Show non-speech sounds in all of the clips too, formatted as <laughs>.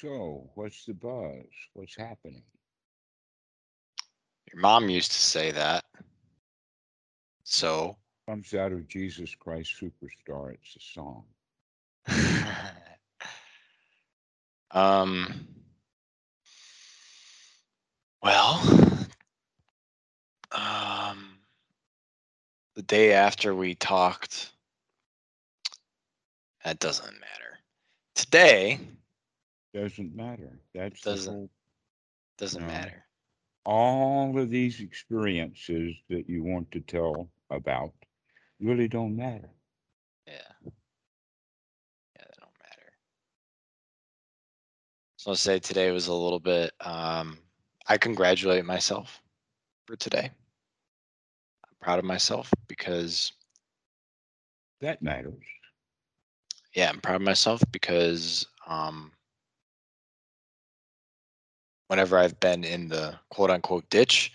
So, what's the buzz? What's happening? Your mom used to say that. So, Comes out of Jesus Christ Superstar. It's a song. <laughs> um, well, um, the day after we talked, that doesn't matter. Today Doesn't matter. That's Doesn't. whole, doesn't No. matter. all of these experiences that you want to tell about really don't matter. Yeah. Yeah, they don't matter. So I'll say today was a little bit um I congratulate myself for today. I'm proud of myself because That matters. yeah, I'm proud of myself because um whenever I've been in the quote unquote ditch,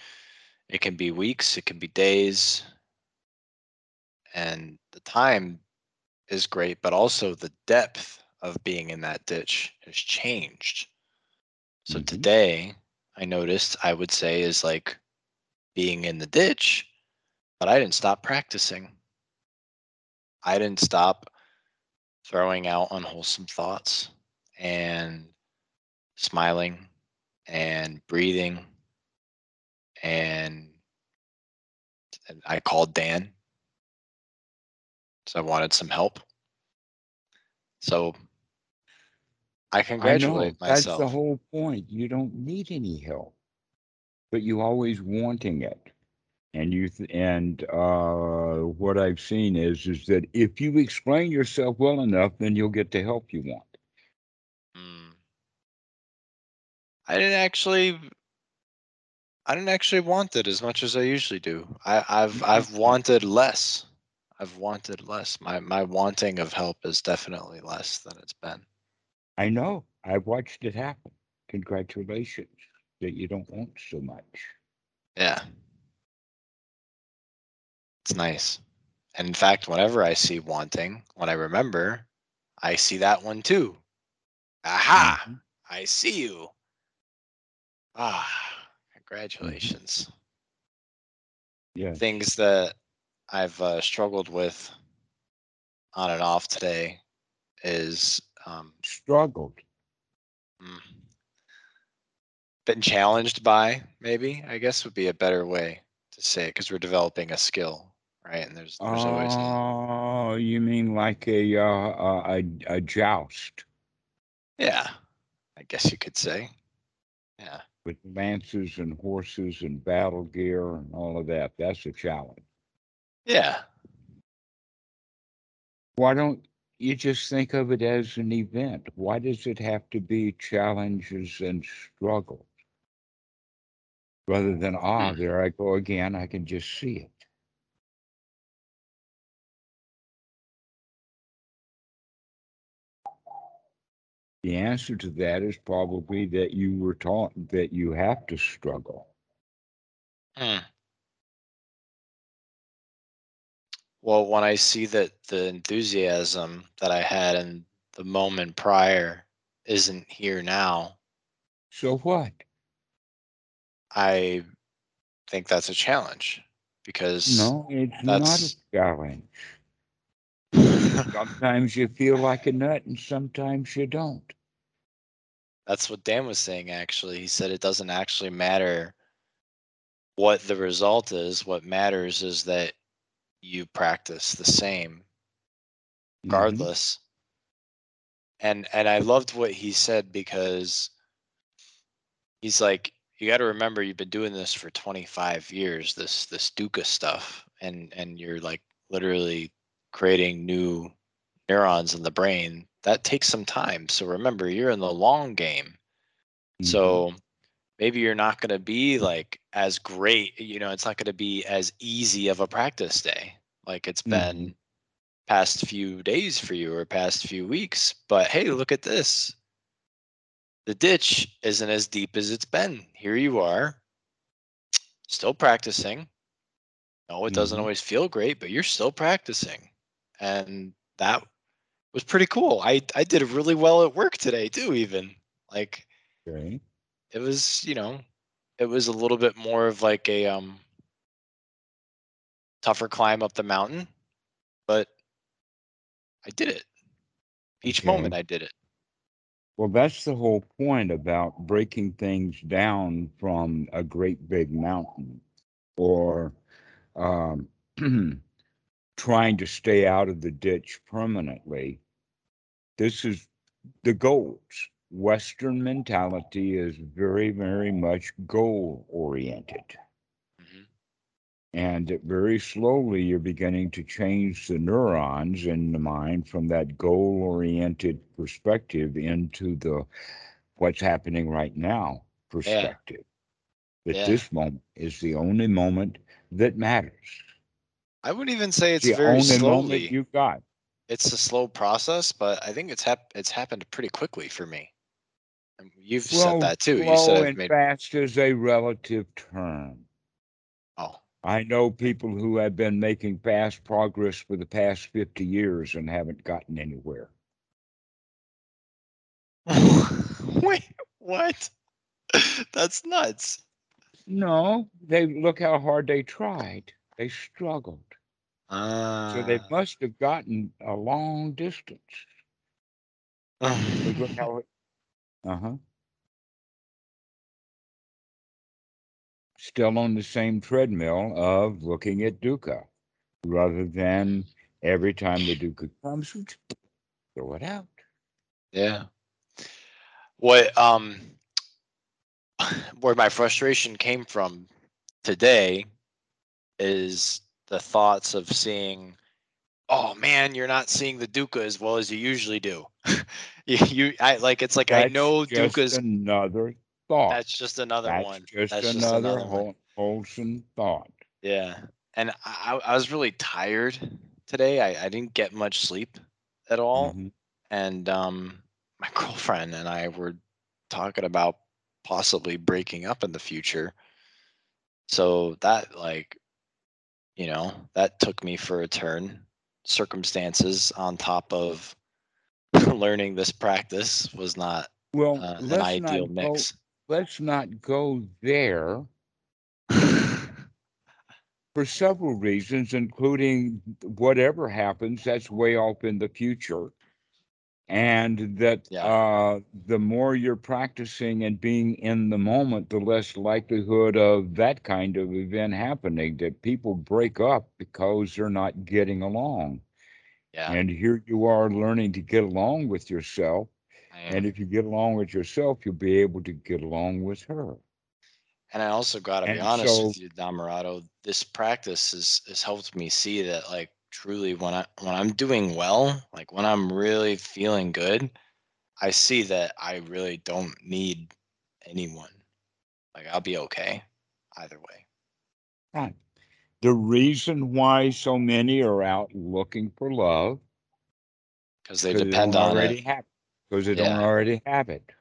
it can be weeks, it can be days, and the time is great, but also the depth of being in that ditch has changed. So Mhm. today, I noticed I would say is like being in the ditch, but I didn't stop practicing. I didn't stop throwing out unwholesome thoughts and smiling and breathing and I called Dan. So I wanted some help. So I I know. congratulate That's the whole point. You don't need any help, but you're always wanting it. And you th- and uh, what I've seen is is that if you explain yourself well enough, then you'll get the help you want. I didn't actually I didn't actually want it as much as I usually do. I, I've I've wanted less. I've wanted less. My my wanting of help is definitely less than it's been. I know. I've watched it happen. Congratulations that you don't want so much. Yeah. It's nice. And in fact, whenever I see wanting, when I remember, I see that one too. Aha! Mhm. I see you. Ah, congratulations. Yeah. Things that I've uh, struggled with on and off today is um, Struggled. mm, been challenged by, maybe, I guess would be a better way to say it because we're developing a skill, right? And there's there's always Oh, you mean like a uh, a, a a joust yeah, I guess you could say. Yeah. With lances and horses and battle gear and all of that? That's a challenge. Yeah. Why don't you just think of it as an event? Why does it have to be challenges and struggles? Rather than, ah, Hmm. there I go again, I can just see it. The answer to that is probably that you were taught that you have to struggle. Hmm. Well, when I see that the enthusiasm that I had in the moment prior isn't here now, So what? I think that's a challenge because No, it's not a challenge. Sometimes you feel like a nut and sometimes you don't. that's what Dan was saying actually. He said it doesn't actually matter what the result is. What matters is that you practice the same Mhm. regardless. And and I loved what he said because he's like you got to remember you've been doing this for 25 years this this dukkha stuff and and you're like literally creating new neurons in the brain that takes some time. So remember you're in the long game. Mhm. so maybe you're not going to be like as great you know it's not going to be as easy of a practice day like it's been past few days for you or past few weeks. But hey look at this. The ditch isn't as deep as it's been. Here you are still practicing. No it doesn't Mhm. always feel great but you're still practicing and that was pretty cool i i did really well at work today too even Like Okay. it was, you know, it was a little bit more of like a um tougher climb up the mountain, but I did it. Each moment I did it. Well, that's the whole point about breaking things down from a great big mountain or um, <clears throat> trying to stay out of the ditch permanently. This is the goals. Western mentality is very, very much goal oriented. Mhm. And very slowly, you're beginning to change the neurons in the mind from that goal oriented perspective into the what's happening right now perspective. That Yeah. this moment is the only moment that matters. I wouldn't even say it's the very slowly. you've got. It's a slow process, but I think it's hap- it's happened pretty quickly for me. And you've Slow, said that too. You slow said I've and made fast is a relative term. oh I know people who have been making fast progress for the past 50 years and haven't gotten anywhere. <laughs> wait what? <laughs> That's nuts. No, they look how hard they tried. They struggled. So they Ah. must have gotten a long distance. But look how <sighs> uh huh. Still on the same treadmill of looking at Dukkha rather than every time the Dukkha comes, throw it out. yeah. What um <sighs> where my frustration came from today is the thoughts of seeing oh man you're not seeing the dukkha as well as you usually do. <laughs> You, you i like it's like i know dukkha's another thought. that's just another That's one. just that's just another another whole, wholesome thought. yeah. And I, I was really tired today. I, I didn't get much sleep at all. Mhm. and um my <laughs> girlfriend and i were talking about possibly breaking up in the future. So that like you know that took me for a turn circumstances on top of <laughs> learning this practice was not Well, uh, an ideal not go. mix Let's not go there <laughs> for several reasons, including whatever happens, that's way off in the future. And that Yeah. uh, the more you're practicing and being in the moment, the less likelihood of that kind of event happening, that people break up because they're not getting along. yeah And here you are learning to get along with yourself. And if you get along with yourself, you'll be able to get along with her. and i also got to be honest so, with you Dhammarato, this practice has has helped me see that like truly when i when i'm doing well like when i'm really feeling good i see that i really don't need anyone. Like i'll be okay either way. Right, the reason why so many are out looking for love because they they depend don't on it. have because they don't already have it.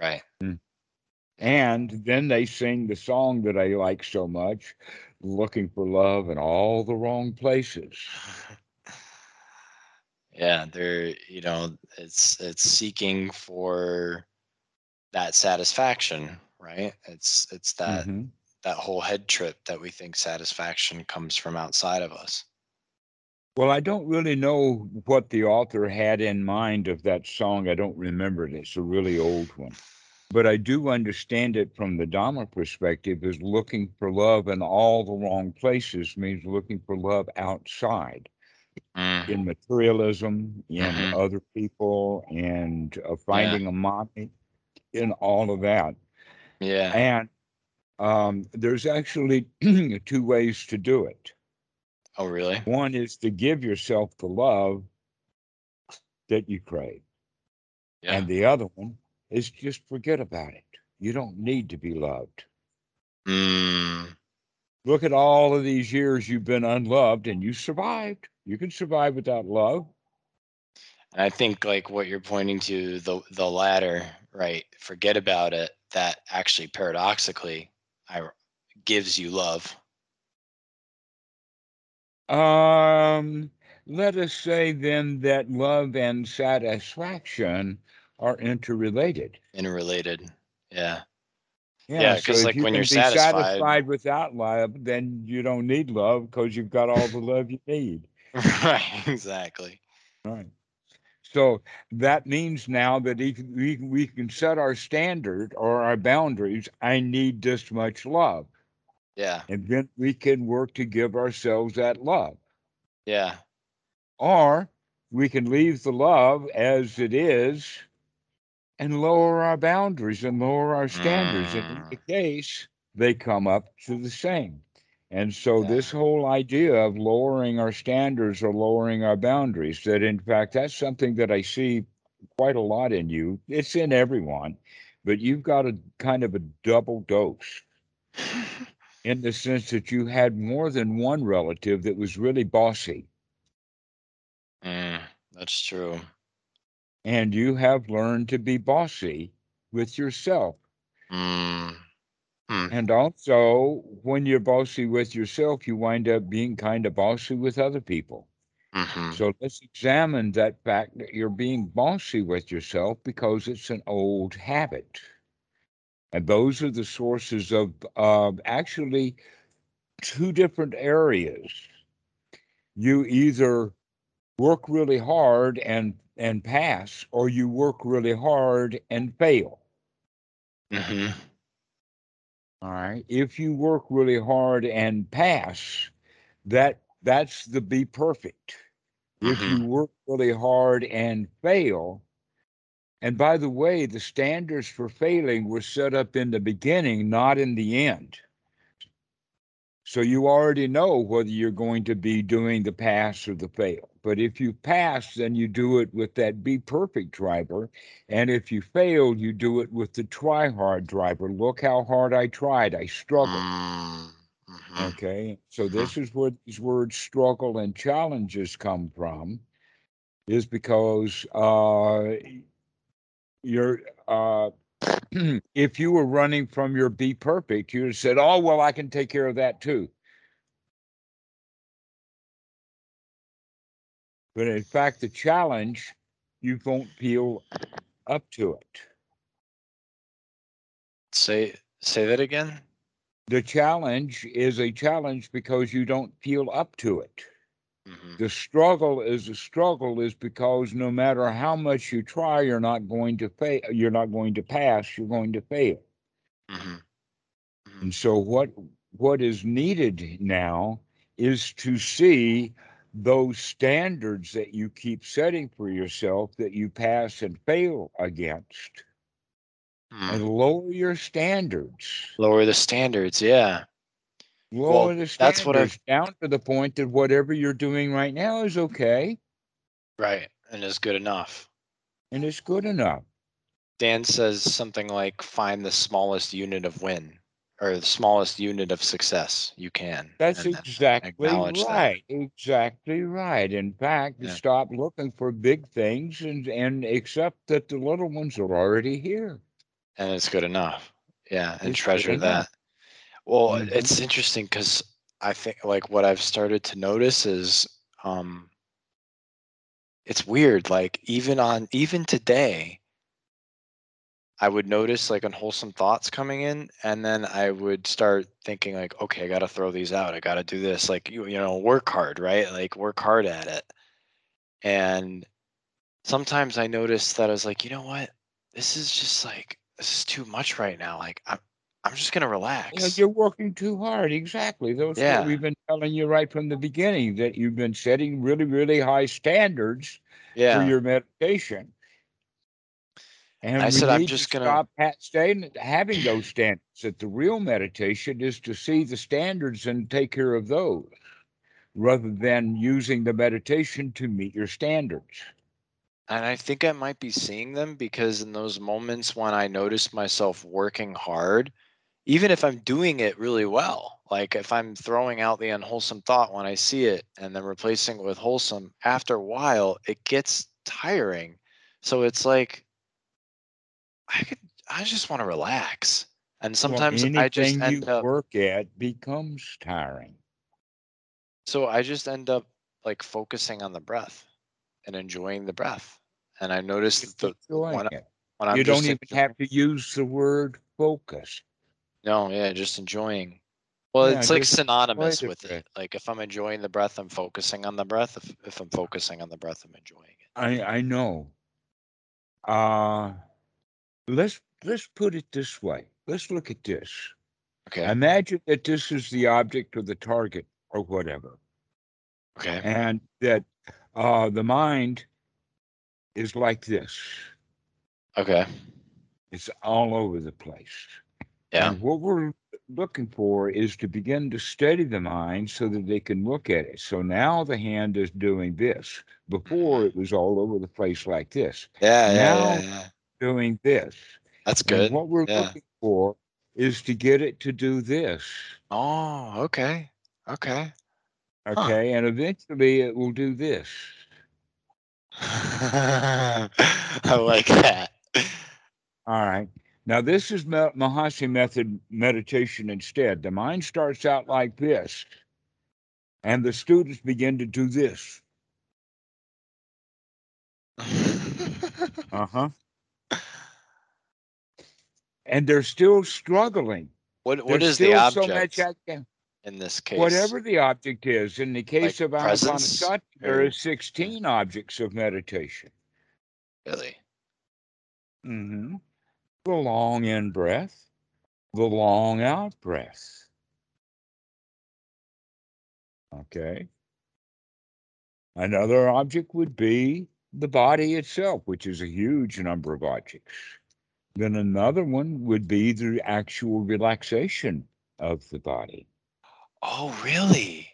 right. Mm. And then they sing the song that I like so much, looking for love in all the wrong places. <sighs> yeah they're you know it's it's seeking for that satisfaction right it's it's that hmm that whole head trip that we think satisfaction comes from outside of us Well, I don't really know what the author had in mind of that song. I don't remember it. It's a really old one. But I do understand it from the Dhamma perspective is looking for love in all the wrong places means looking for love outside. Mm, in materialism, in mhm, other people, and uh, yeah. finding a mommy, in all of that. yeah. And um, there's actually <clears throat> two ways to do it. oh really? One is to give yourself the love that you crave. yeah. And the other one is just forget about it. You don't need to be loved. mm, Look at all of these years you've been unloved and you survived. You can survive without love. and i think like what you're pointing to the the latter right forget about it that actually paradoxically i gives you love Um, let us say then that love and satisfaction are interrelated. Interrelated. Yeah. Yeah, Yeah, 'cause, if like, you when you're be satisfied- without love, then you don't need love because you've got all the love you need. <laughs> right. Exactly. Right. So that means now that if we, we can set our standard or our boundaries. I need this much love. Yeah. And then we can work to give ourselves that love. Yeah. Or we can leave the love as it is and lower our boundaries and lower our standards. And in the case, they come up to the same. And so, Yeah. this whole idea of lowering our standards or lowering our boundaries, that in fact, that's something that I see quite a lot in you. It's in everyone, but you've got a kind of a double dose <laughs> in the sense that you had more than one relative that was really bossy. Mm, that's true. And you have learned to be bossy with yourself. Mm. And also, when you're bossy with yourself, you wind up being kind of bossy with other people. hmm So let's examine that fact that you're being bossy with yourself because it's an old habit. And those are the sources of of actually two different areas. You either work really hard and and pass, or you work really hard and fail. hmm All right. If you work really hard and pass, that that's the be perfect. If Mhm. you work really hard and fail, and by the way, the standards for failing were set up in the beginning, not in the end. So you already know whether you're going to be doing the pass or the fail. But if you pass, then you do it with that be perfect driver. And if you fail, you do it with the try hard driver. Look how hard I tried. I struggled. Mm, mhm. Okay. So this is where these words struggle and challenges come from, is because uh you're uh <clears throat> if you were running from your be perfect, you'd have said, Oh, well, I can take care of that too. But in fact, the challenge, you won't feel up to it. Say say that again. The challenge is a challenge because you don't feel up to it. Hmm The struggle is a struggle is because no matter how much you try, you're not going to fail. You're not going to pass. You're going to fail. hmm And so what what is needed now is to see those standards that you keep setting for yourself that you pass and fail against and lower your standards. Lower the standards. Yeah. Well, the standards that's what I've- down to the point that whatever you're doing right now is okay Right. And is good enough. and it's good enough. Dan says something like find the smallest unit of win or the smallest unit of success you can. That's exactly acknowledge that. right. Exactly right. In fact, Yeah. stop looking for big things and and accept that the little ones are already here. And it's good enough. Yeah. And It's treasure that. Well, Mhm. it's interesting because I think like what I've started to notice is um it's weird. Like even on even today, I would notice like unwholesome thoughts coming in, and then I would start thinking like, okay, I gotta throw these out. I gotta do this. Like you, you know, work hard, right? Like work hard at it. And sometimes I notice that I was like, you know what? This is just like this is too much right now. Like I'm I'm just gonna You know, relax. you're working too hard. Exactly. Those Yeah. what we've been telling you right from the beginning that you've been setting really, really high standards Yeah. for your meditation. And I said, I'm just to gonna- stop staying, having those standards. That the real meditation is to see the standards and take care of those, rather than using the meditation to meet your standards. And I think I might be seeing them because in those moments when I notice myself working hard, even if I'm doing it really well, like if I'm throwing out the unwholesome thought when I see it and then replacing it with wholesome, after a while, it gets tiring. So it's like, I could, I just want to relax. And sometimes well, I just end you up, work at becomes tiring. so I just end up like focusing on the breath and enjoying the breath and I noticed Just that the when, it. when I'm You don't just even have to use the word focus. No, yeah, just enjoying. Well, Yeah, it's like just synonymous with it. Like if I'm enjoying the breath, I'm focusing on the breath. If if I'm focusing on the breath, I'm enjoying it. I I know. Uh let's let's put it this way. Let's look at this. Okay. Imagine that this is the object or the target or whatever, Okay. and that uh, the mind is like this. Okay. It's all over the place. Yeah. And what we're looking for is to begin to steady the mind so that they can look at it. So now the hand is doing this. Before mm-hmm. it was all over the place like this, Yeah. Yeah. Now- Yeah. yeah. doing this. That's And good. what we're Yeah. looking for is to get it to do this. Oh. Okay. Okay. Huh. Okay. And eventually it will do this. <laughs> I like that. All right. Now, this is Mahasi method meditation instead. The mind starts out like this, and the students begin to do this. <laughs> Uh huh. And they're still struggling. what what There's is the object so much in this case? whatever the object is. In the case Like of Anapanasati, there are 16 objects of meditation. Really. hmm The long in breath, the long out breath. Okay. Another object would be the body itself, which is a huge number of objects. Then another one would be the actual relaxation of the body. Oh, really?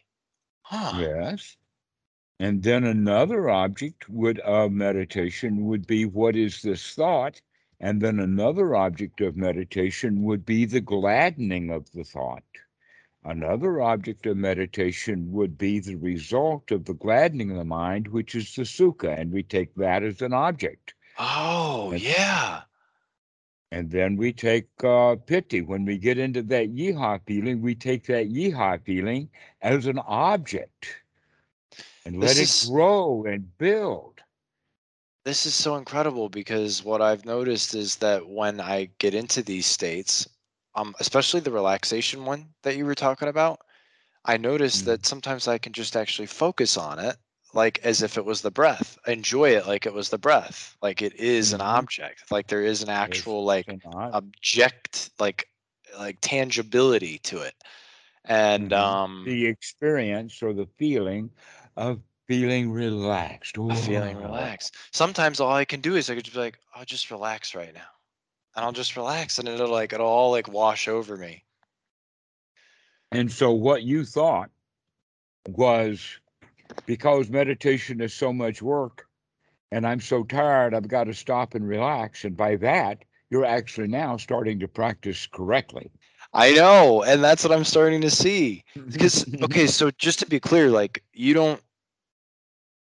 Huh. Yes. And then another object would of meditation would be what is this thought? And then another object of meditation would be the gladdening of the thought. Another object of meditation would be the result of the gladdening of the mind, which is the sukha, and we take that as an object. Oh, And- yeah. And then we take uh, piti. When we get into that yiha feeling, we take that yiha feeling as an object and let This it is- grow and build. This is so incredible because what I've noticed is that when I get into these states, um, especially the relaxation one that you were talking about, I notice Mhm. that sometimes I can just actually focus on it like as if it was the breath, enjoy it like it was the breath, like it is an Mhm. object, like there is an actual like And I- object, like like tangibility to it, and Mhm. um, the experience or the feeling of feeling relaxed. of feeling relaxed. Sometimes all I can do is I could just be like, I'll just relax right now. And I'll just relax and it'll like it'll all like wash over me. And so what you thought was because meditation is so much work and I'm so tired, I've got to stop and relax. And by that, you're actually now starting to practice correctly. I know, and that's what I'm starting to see. Because <laughs> okay, so just to be clear, like you don't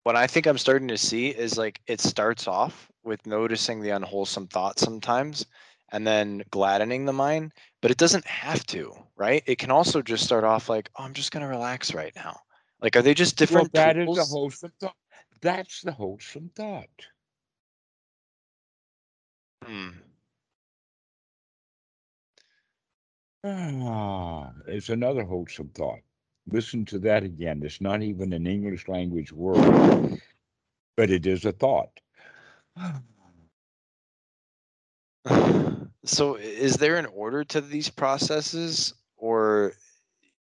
what I think I'm starting to see is like it starts off with noticing the unwholesome thoughts sometimes and then gladdening the mind, but it doesn't have to, right? It can also just start off like, oh, I'm just gonna relax right now. Like, are they just well, different that is a wholesome thought. That's the wholesome thought. Hmm. Ah, it's another wholesome thought. Listen to that again. It's not even an English language word, but it is a thought. <sighs> So, is there an order to these processes, or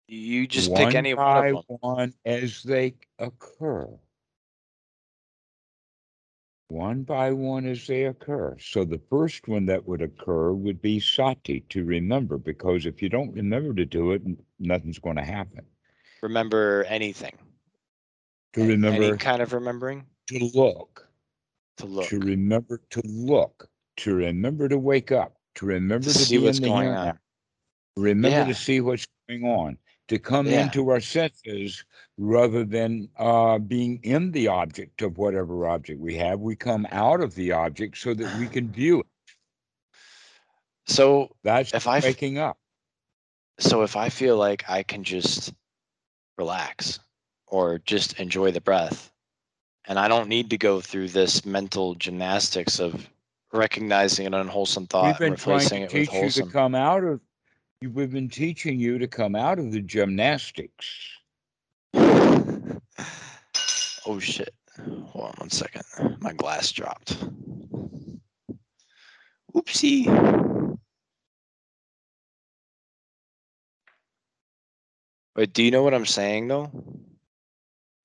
you just one pick any by one one as they occur. One by one as they occur. So the first one that would occur would be sati, to remember, because if you don't remember to do it, nothing's going to happen. Remember anything? To remember any kind of remembering to look, to look. to remember to look, to remember to wake up, to remember To to, see what's going on. now, remember Yeah. to see what's going on, to come Yeah. into our senses rather than uh, being in the object of whatever object we have. We come out of the object so that we can view it. So, That's If I f- waking up. so if I feel like I can just relax or just enjoy the breath, And I don't need to go through this mental gymnastics of recognizing an unwholesome We've thought and been trying replacing to it with teach you to come out of. We've been teaching you to come out of the gymnastics. <sighs> oh shit. Hold on one second. My glass dropped. Oopsie. Wait, do you know what I'm saying though?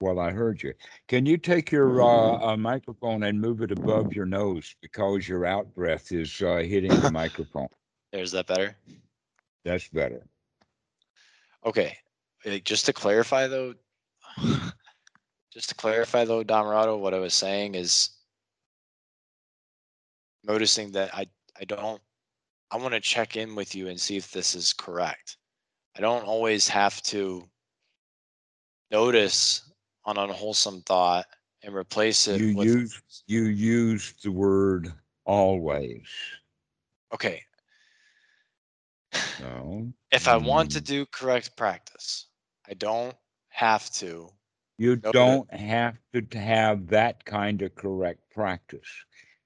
Well, I heard you. Can you take your uh, uh, microphone and move it above your nose because your out breath is uh, hitting the microphone? <laughs> Is that better. That's better. Okay. like, Just to clarify though, <sighs> just to clarify though, Dhammarato, what I was saying is noticing that I, I don't, I want to check in with you and see if this is correct. I don't always have to notice an unwholesome thought and replace it You with, use you use the word always. okay, No, <sighs> if I want to Mm. do correct practice, I don't have to. you don't have to have that kind of correct practice.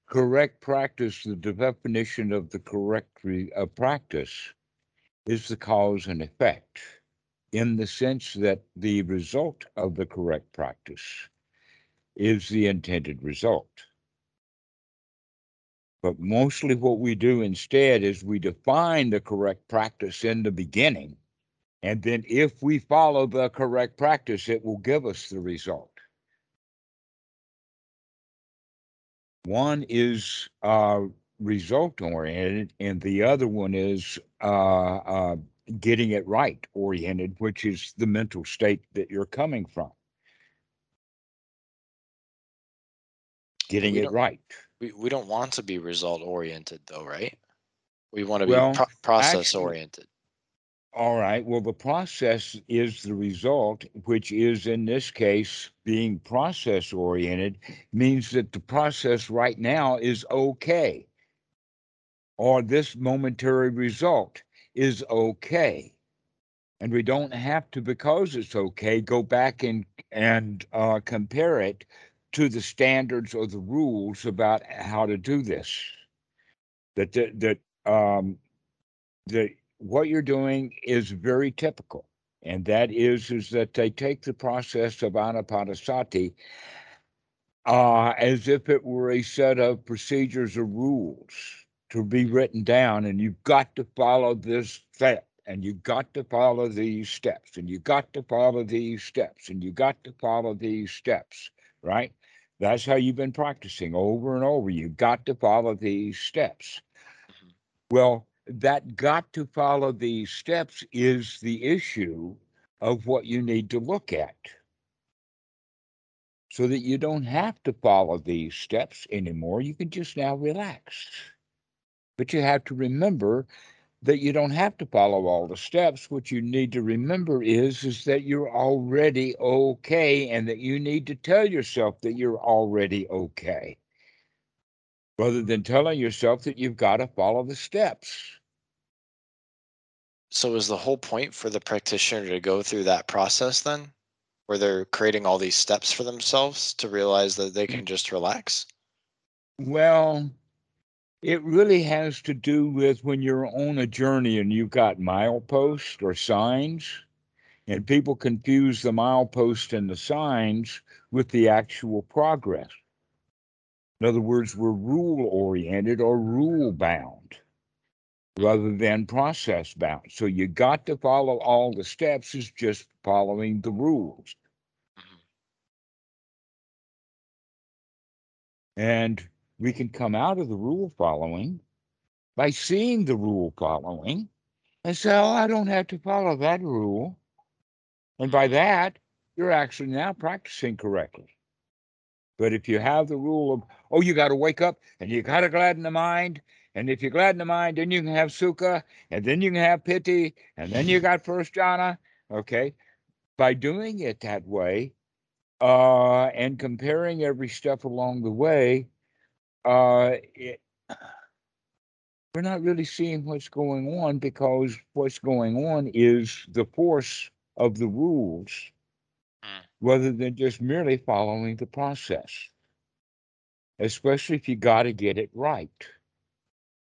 Correct practice, the definition of the correct re, uh, practice, is the cause and effect, in the sense that the result of the correct practice is the intended result. But mostly what we do instead is we define the correct practice in the beginning. And then if we follow the correct practice, it will give us the result. One is uh, result oriented, and the other one is uh, uh, getting it right oriented, which is the mental state that you're coming from. Getting it right. We, we don't want to be result oriented though, right? We want to Well, be pro- process oriented. All right. Well, the process is the result, which is in this case being process oriented, means that the process right now is okay. Or this momentary result is okay. And we don't have to, because it's okay, go back and and uh, compare it to the standards or the rules about how to do this. That that, that um, the what you're doing is very typical, and that is is that they take the process of anapanasati uh, as if it were a set of procedures or rules to be written down, and you've got to follow this step, and you've got to follow these steps, and you've got to follow these steps, and you've got to follow these steps, right? That's how you've been practicing over and over. You've got to follow these steps. Mhm. Well, that got to follow these steps is the issue of what you need to look at. So that you don't have to follow these steps anymore. You can just now relax. But you have to remember that you don't have to follow all the steps. What you need to remember is, is that you're already okay and that you need to tell yourself that you're already okay. Rather than telling yourself that you've got to follow the steps. So is the whole point for the practitioner to go through that process then? Where they're creating all these steps for themselves to realize that they can mm. just relax? Well, it really has to do with when you're on a journey and you've got mileposts or signs, and people confuse the milepost and the signs with the actual progress. In other words, we're rule oriented or rule bound rather than process bound. So you got to follow all the steps, is just following the rules. Mhm. And we can come out of the rule following by seeing the rule following and say, oh, I don't have to follow that rule. And by that, you're actually now practicing correctly. But if you have the rule of, oh, you got to wake up and you got to gladden the mind. And if you gladden the mind, then you can have sukha, and then you can have piti, and then you got first jhana. Okay. By doing it that way, uh, and comparing every step along the way, uh, it, we're not really seeing what's going on because what's going on is the force of the rules Mm. rather than just merely following the process. Especially if you got to get it right,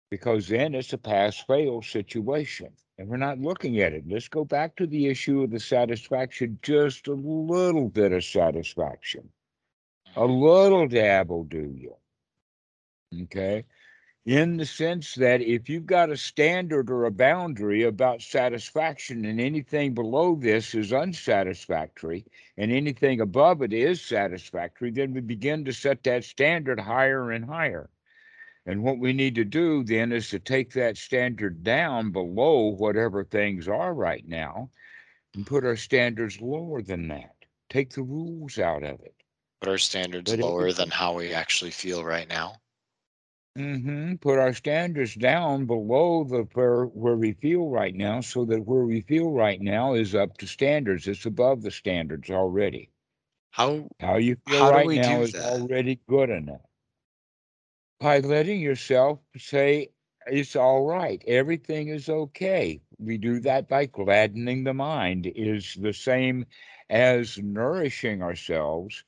because then it's a pass fail situation. And we're not looking at it. Let's go back to the issue of the satisfaction, just a little bit of satisfaction. A little dab will do you. Okay in the sense that if you've got a standard or a boundary about satisfaction and anything below this is unsatisfactory and anything above it is satisfactory, then we begin to set that standard higher and higher. And what we need to do then is to take that standard down below whatever things are right now and put our standards lower than that. Take the rules out of it. Put our standards but lower than how we actually feel right now. Mm-hmm. Put our standards down below the where, where we feel right now, so that where we feel right now is up to standards. It's above the standards already. How how you feel how right now is that? already good enough. By letting yourself say it's all right, everything is okay. We do that by gladdening the mind. Is the same as nourishing ourselves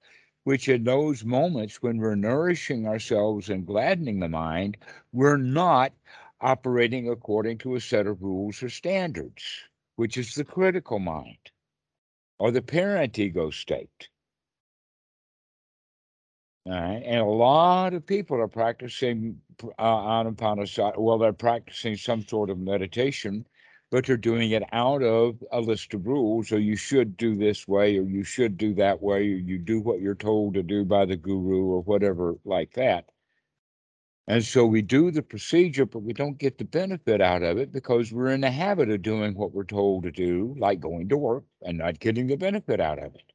which in those moments when we're nourishing ourselves and gladdening the mind, we're not operating according to a set of rules or standards, which is the critical mind or the parent ego state. And a lot of people are practicing uh, anapanasati. Well, they're practicing some sort of meditation but they're doing it out of a list of rules. So you should do this way, or you should do that way, or you do what you're told to do by the guru, or whatever like that. And so we do the procedure, but we don't get the benefit out of it because we're in the habit of doing what we're told to do, like going to work and not getting the benefit out of it.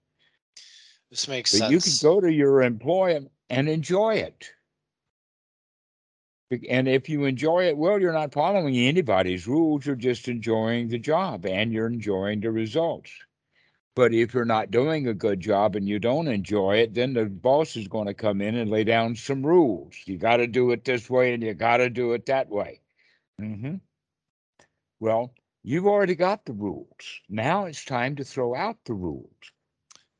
This makes but sense. You can go to your employer and enjoy it. And if you enjoy it, well, you're not following anybody's rules. You're just enjoying the job and you're enjoying the results. But if you're not doing a good job and you don't enjoy it, then the boss is going to come in and lay down some rules. You got to do it this way and you got to do it that way. Mm-hmm. Well, you've already got the rules. Now it's time to throw out the rules.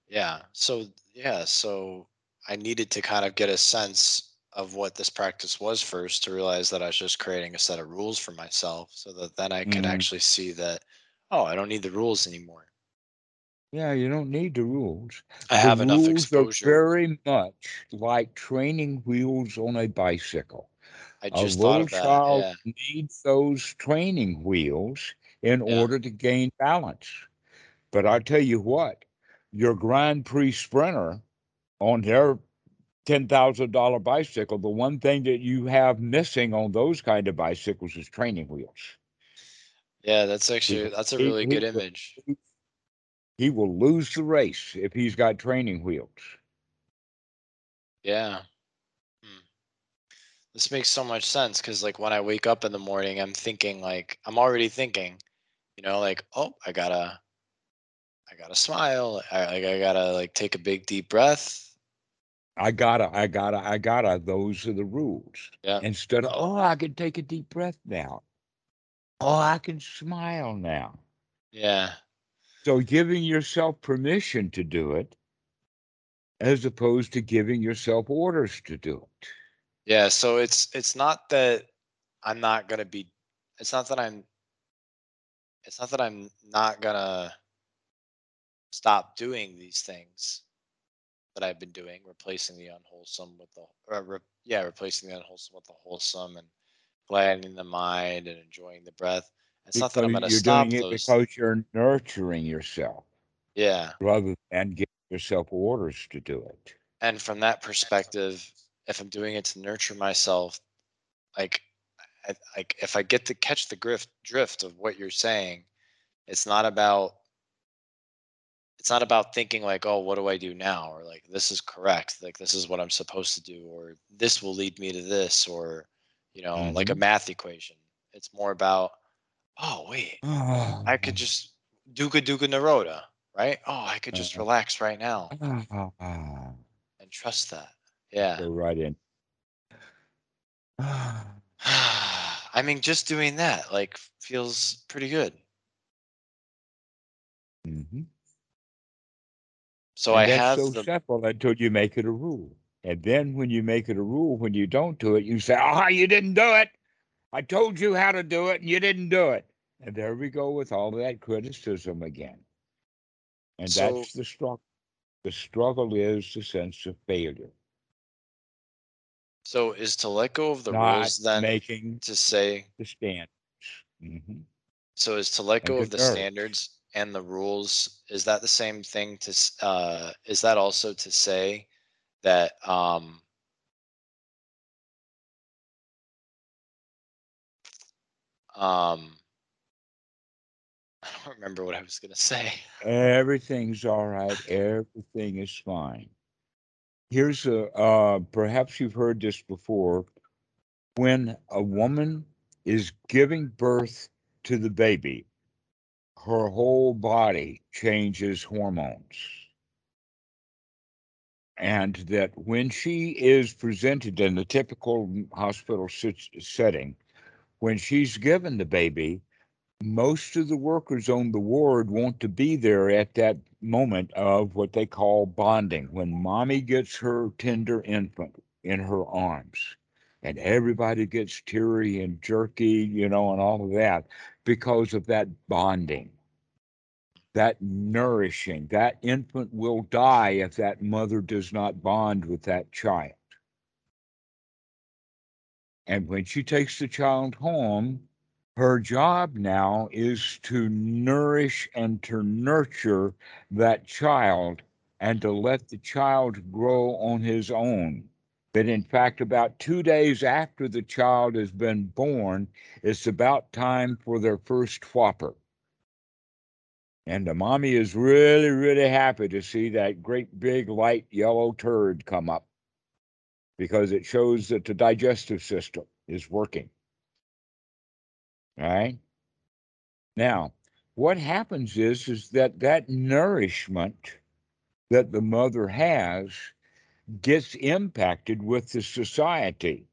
Yeah. So, yeah. So I needed to kind of get a sense of what this practice was first to realize that I was just creating a set of rules for myself so that then I could mm-hmm. actually see that, oh, I don't need the rules anymore. Yeah, you don't need the rules. I the have enough exposure. Are very much like training wheels on a bicycle. I just a little child yeah. needs those training wheels in yeah. order to gain balance. But I tell you what, your Grand Prix sprinter on their ten thousand dollar bicycle, the one thing that you have missing on those kind of bicycles is training wheels. Yeah, that's actually that's a really he, good he, image. He will lose the race if he's got training wheels. Yeah. Hmm. This makes so much sense because like when I wake up in the morning, I'm thinking like I'm already thinking, you know, like, oh, I gotta I gotta smile. I like I gotta like take a big deep breath I gotta, I gotta, I gotta. Those are the rules. Yeah. Instead of, oh, I can take a deep breath now. Oh, I can smile now. Yeah. So giving yourself permission to do it as opposed to giving yourself orders to do it. Yeah. So it's it's not that I'm not gonna be it's not that I'm it's not that I'm not gonna stop doing these things that I've been doing, replacing the unwholesome with the, re, yeah, replacing the unwholesome with the wholesome and gladdening the mind and enjoying the breath. It's because not that I'm going to stop doing it those. because you're nurturing yourself. Yeah. Rather than giving yourself orders to do it. And from that perspective, if I'm doing it to nurture myself, like, I, like if I get to catch the drift drift of what you're saying, it's not about it's not about thinking like oh what do i do now? or like this is correct. Like this is what i'm supposed to do or this will lead me to this or you know mm-hmm. like a mm-hmm. math equation. It's more about oh wait. I could just dukkha dukkha nirodha right? Oh i could just uh-huh. relax right now. And trust that. Yeah. Go right in. <sighs> I mean just doing that like feels pretty good. Mm-hmm. So and I that's have so the simple until you make it a rule. And then when you make it a rule, when you don't do it, you say, "Ah, you didn't do it. I told you how to do it, and you didn't do it." And there we go with all that criticism again. And So- that's the struggle. The struggle is the sense of failure, so is to let go of the not rules then making to say the standards. hmm so is to let go of the standards and the rules is that the same thing to uh is that also to say that um um <laughs> I don't remember what I was gonna say. Everything's all right. Everything is fine. Here's a uh, perhaps you've heard this before. When a woman is giving birth to the baby, her whole body changes hormones. And that when she is presented in the typical hospital setting, when she's given the baby, most of the workers on the ward want to be there at that moment of what they call bonding, when mommy gets her tender infant in her arms. And everybody gets teary and jerky, you know, and all of that because of that bonding, that nourishing. That infant will die if that mother does not bond with that child. And when she takes the child home, her job now is to nourish and to nurture that child and to let the child grow on his own. That in fact, about two days after the child has been born, it's about time for their first whopper. And the mommy is really, really happy to see that great big light yellow turd come up because it shows that the digestive system is working. All right. Now, what happens is is that that nourishment that the mother has gets impacted with the society.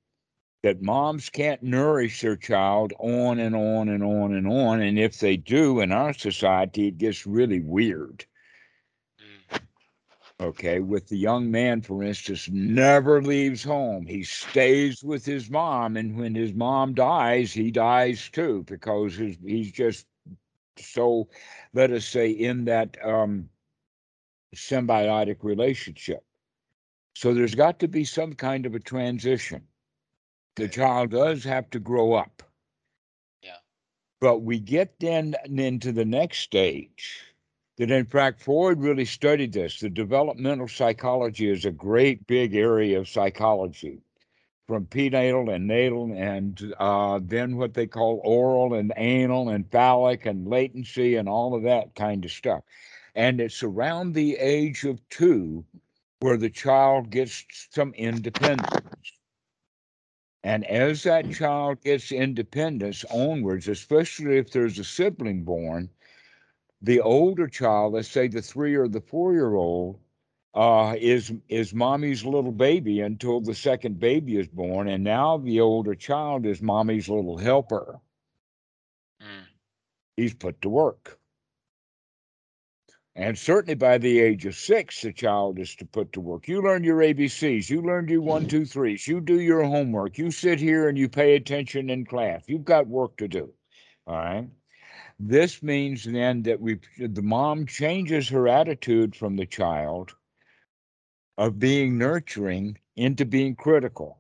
That moms can't nourish their child on and on and on and on, and if they do in our society, it gets really weird. Mm, Okay, with the young man, for instance, never leaves home. He stays with his mom, and when his mom dies, he dies too because his, he's just so, let us say, in that um, symbiotic relationship. So there's got to be some kind of a transition. The child does have to grow up. Yeah. But we get then into the next stage that in fact Freud really studied this. The developmental psychology is a great big area of psychology from prenatal and natal and uh, then what they call oral and anal and phallic and latency and all of that kind of stuff. And it's around the age of two where the child gets some independence. And as that child gets independence onwards, especially if there's a sibling born, the older child, let's say the three or the four year old, uh, is is mommy's little baby until the second baby is born, and now the older child is mommy's little helper. mm, He's put to work. And certainly by the age of six, the child is to put to work. You learn your ABCs, you learn your one, mm-hmm. two, threes, you do your homework, you sit here and you pay attention in class. You've got work to do. All right. This means then that we the mom changes her attitude from the child of being nurturing into being critical.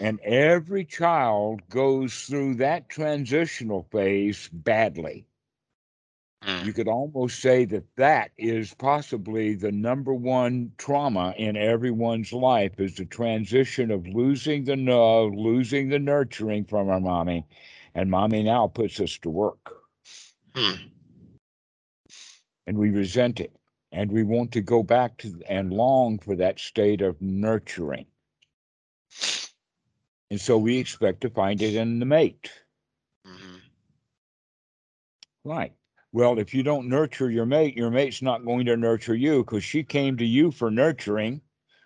And mm-hmm. every child goes through that transitional phase badly. Mm. You could almost say that that is possibly the number one trauma in everyone's life is the transition of losing the no, losing the nurturing from our mommy, and mommy now puts us to work, Hmm. and we resent it, and we want to go back to and long for that state of nurturing, and so we expect to find it in the mate. Mhm. Right. Well, if you don't nurture your mate, your mate's not going to nurture you because she came to you for nurturing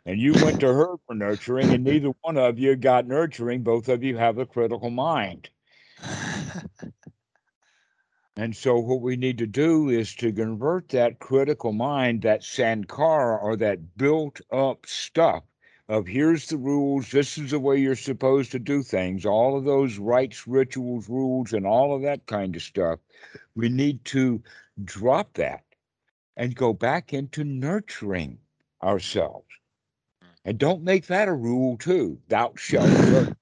and you went to <laughs> her for nurturing, and neither one of you got nurturing. Both of you have a critical mind. And so, what we need to do is to convert that critical mind, that sankara, or that built up stuff of here's the rules, this is the way you're supposed to do things, all of those rites, rituals, rules, and all of that kind of stuff. We need to drop that and go back into nurturing ourselves. And don't make that a rule, too. Thou shalt. <laughs>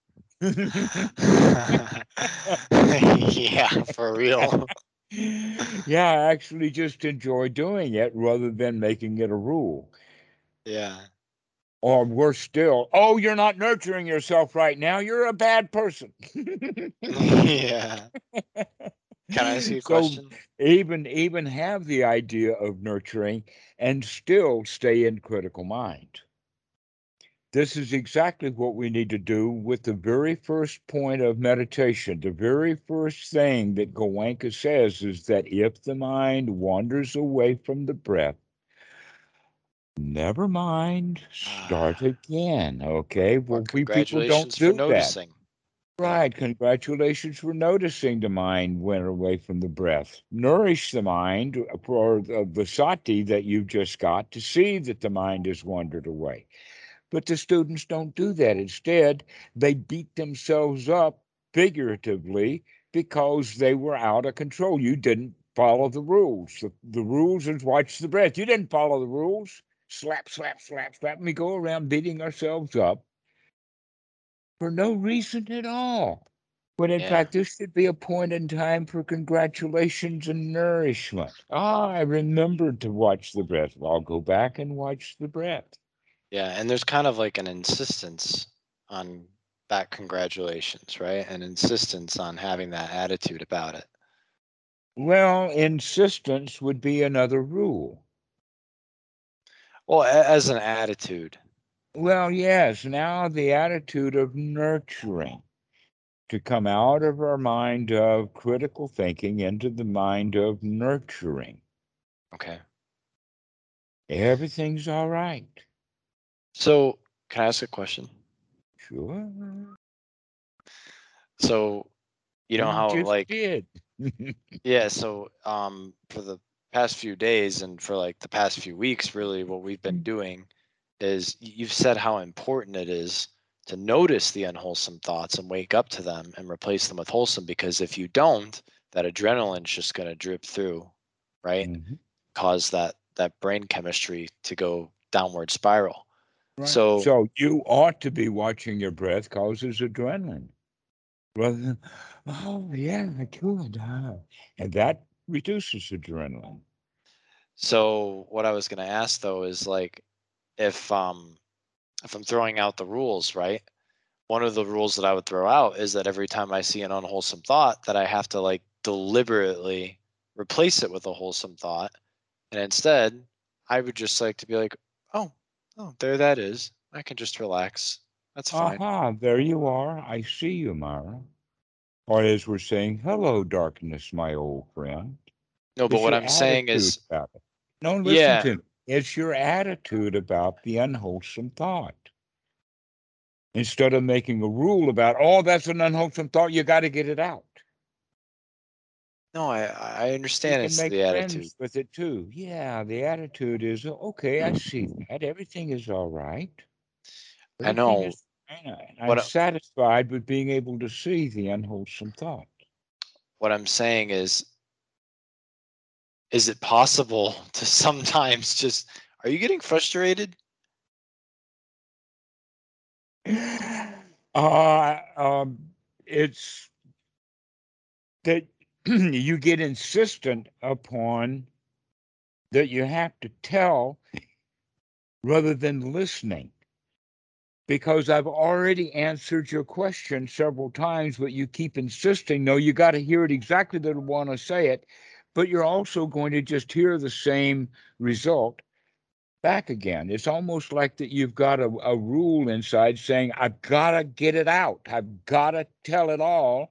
yeah, for real. <laughs> yeah, I actually just enjoy doing it rather than making it a rule. Yeah. Or worse still, oh, you're not nurturing yourself right now. You're a bad person. <laughs> <laughs> yeah. Can I ask you a So question? even even have the idea of nurturing and still stay in critical mind. This is exactly what we need to do with the very first point of meditation. The very first thing that Goenka says is that if the mind wanders away from the breath, never mind, start <sighs> again. Okay. Well, Well, we people don't congratulations do for that. noticing. Right. Congratulations for noticing the mind went away from the breath. Nourish the mind uh, for the, sati that you've just got to see that the mind has wandered away. But the students don't do that. Instead, they beat themselves up figuratively because they were out of control. You didn't follow the rules. The, the rules is watch the breath. You didn't follow the rules. Slap, slap, slap, slap. And we go around beating ourselves up for no reason at all. When in Yeah. fact, this should be a point in time for congratulations and nourishment. Ah, I remembered to watch the breath. Well, I'll go back and watch the breath. Yeah, and there's kind of like an insistence on that congratulations, right? An insistence on having that attitude about it. Well, insistence would be another rule. Well, as an attitude. Well, yes, now the attitude of nurturing to come out of our mind of critical thinking into the mind of nurturing. Okay. Everything's all right. So, can I ask a question? Sure. So, you know how like did. <laughs> yeah, so um for the past few days and for like the past few weeks really what we've been doing is you've said how important it is to notice the unwholesome thoughts and wake up to them and replace them with wholesome because if you don't that adrenaline's just going to drip through right Mhm. cause that that brain chemistry to go downward spiral Right. So- so you ought to be watching your breath causes adrenaline rather than, oh, yeah, I could. Uh, and that reduces adrenaline. So what I was going to ask though is like if um if I'm throwing out the rules, right? One of the rules that I would throw out is that every time I see an unwholesome thought that I have to like deliberately replace it with a wholesome thought. And instead, I would just like to be like, "Oh, oh, there that is. I can just relax. That's fine." Aha, there you are. I see you, Mara. Or as we're saying, hello, darkness, my old friend. No, but what I'm saying is. No, listen Yeah. to me. It's your attitude about the unwholesome thought. Instead of making a rule about, oh, that's an unwholesome thought, you got to get it out. no, I I understand it's the attitude. with it too. Yeah, the attitude is okay. I see that. Everything is all right. I know. is. I'm What satisfied with being able to see the unwholesome thought. what I'm saying is, is it possible <laughs> to sometimes just, are you getting frustrated? Uh, um, it's that <clears throat> you get insistent upon that you have to tell rather than listening. Because I've already answered your question several times, but you keep insisting, no, you got to hear it exactly that I want to say it, but you're also going to just hear the same result back again. It's almost like that you've got a, a rule inside saying, I've got to get it out. I've got to tell it all.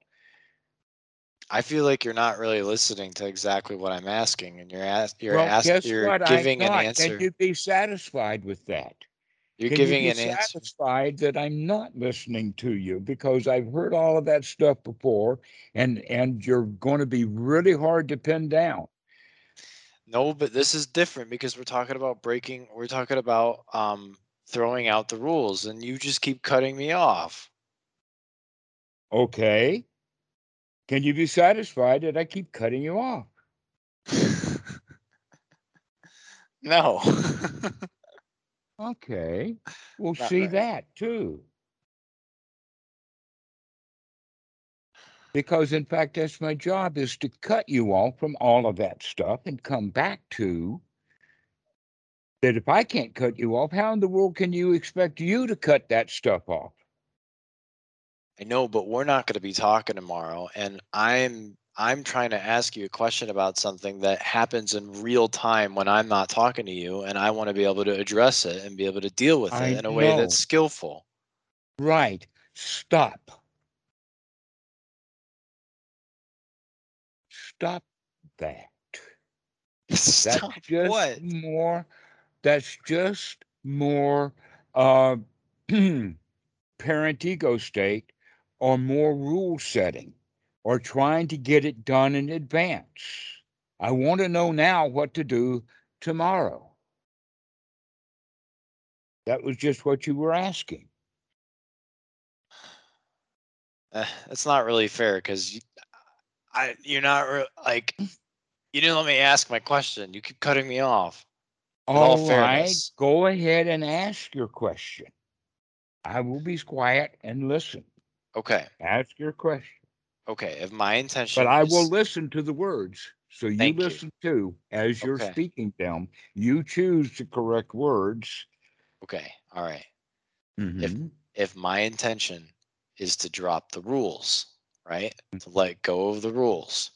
I feel like you're not really listening to exactly what I'm asking, and you're ask, you're well, ask, you're what? giving an answer. Can you be satisfied with that? You're Can giving you an be answer. satisfied that I'm not listening to you because I've heard all of that stuff before, and and you're going to be really hard to pin down. No, but this is different because we're talking about breaking. We're talking about um, throwing out the rules, and you just keep cutting me off. Okay. Can you be satisfied that I keep cutting you off? <laughs> no. <laughs> Okay. We'll Not see right. that too. Because in fact, that's my job is to cut you off from all of that stuff and come back to that if I can't cut you off, how in the world can you expect you to cut that stuff off? I know, but we're not going to be talking tomorrow, and I'm I'm trying to ask you a question about something that happens in real time when I'm not talking to you, and I want to be able to address it and be able to deal with I it in a way that's skillful. Right. Stop. Stop that. That's just what? more that's just more uh <clears throat> parent ego state or more rule setting or trying to get it done in advance. I want to know now what to do tomorrow. That was just what you were asking. Eh, that's not really fair because you, I you're not re- like you didn't let me ask my question. You keep cutting me off. All right, go ahead and ask your question. I will be quiet and listen. Okay, Ask your question. Okay. If my intention, But I will listen to the words. So you Thank you. listen too as you're Okay. speaking them. You choose the correct words. Okay, all right. Mhm. if my intention is to drop the rules, right? To let go of the rules.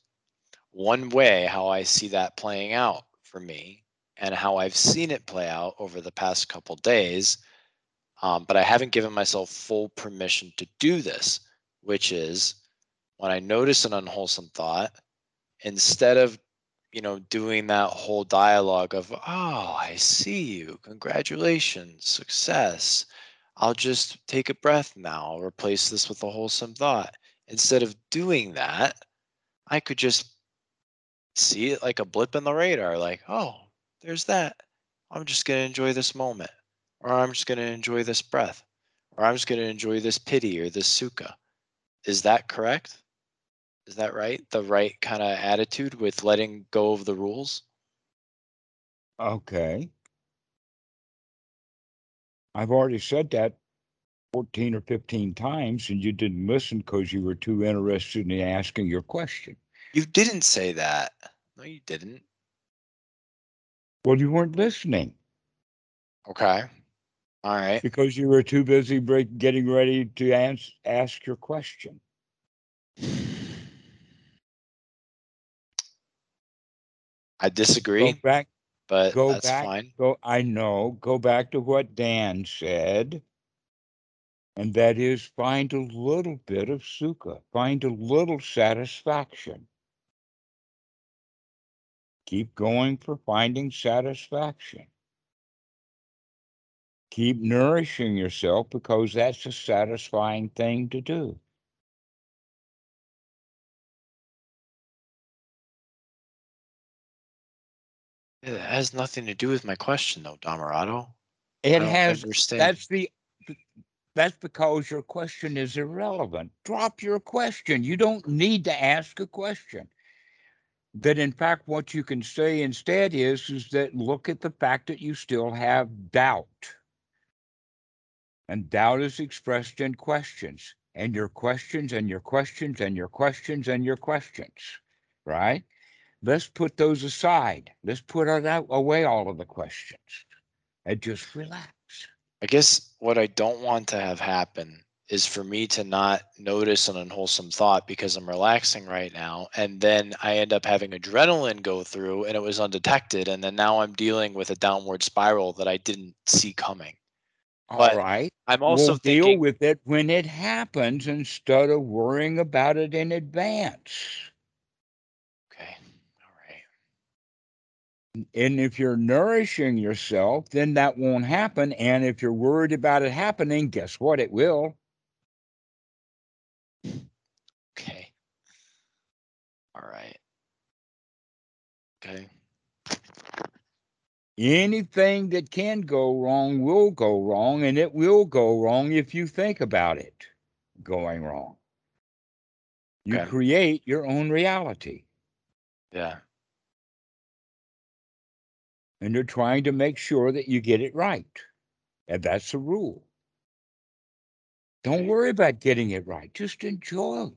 One way how I see that playing out for me and how I've seen it play out over the past couple days, um, but I haven't given myself full permission to do this, which is when I notice an unwholesome thought, instead of you know doing that whole dialogue of oh i see you congratulations success I'll just take a breath now, I'll replace this with a wholesome thought. Instead of doing that, I could just see it like a blip in the radar, like, oh, there's that. I'm just going to enjoy this moment, or I'm just going to enjoy this breath, or I'm just going to enjoy this piti or this sukha. Is that correct? Is that right? The right kind of attitude with letting go of the rules? Okay. I've already said that 14 or 15 times, and you didn't listen because you were too interested in asking your question. You didn't say that. No, you didn't. Well, you weren't listening Okay. All right. because you were too busy break, getting ready to ans- ask your question. I disagree. Go back but go that's back- fine. Go, I know. Go back to what Dan said, and that is find a little bit of sukha, find a little satisfaction. Keep going for finding satisfaction. Keep nourishing yourself because that's a satisfying thing to do. It has nothing to do with my question, though, Dhammarato. It has understand. that's the that's because your question is irrelevant. Drop your question. You don't need to ask a question. That in fact what you can say instead is is that look at the fact that you still have doubt. And doubt is expressed in questions and your questions and your questions and your questions and your questions, right? Let's put those aside. Let's put out, away all of the questions and just relax. I guess what I don't want to have happen is for me to not notice an unwholesome thought because I'm relaxing right now. And then I end up having adrenaline go through and it was undetected. And then now I'm dealing with a downward spiral that I didn't see coming. But all right. I'm also we'll deal with it when it happens instead of worrying about it in advance. okay, all right. And if you're nourishing yourself, then that won't happen. And if you're worried about it happening, guess what? It will. Okay. All right. Okay. Anything that can go wrong will go wrong, and it will go wrong if you think about it going wrong. You Okay. create your own reality, Yeah. And you're trying to make sure that you get it right. And that's the rule. Don't worry about getting it right, just enjoy.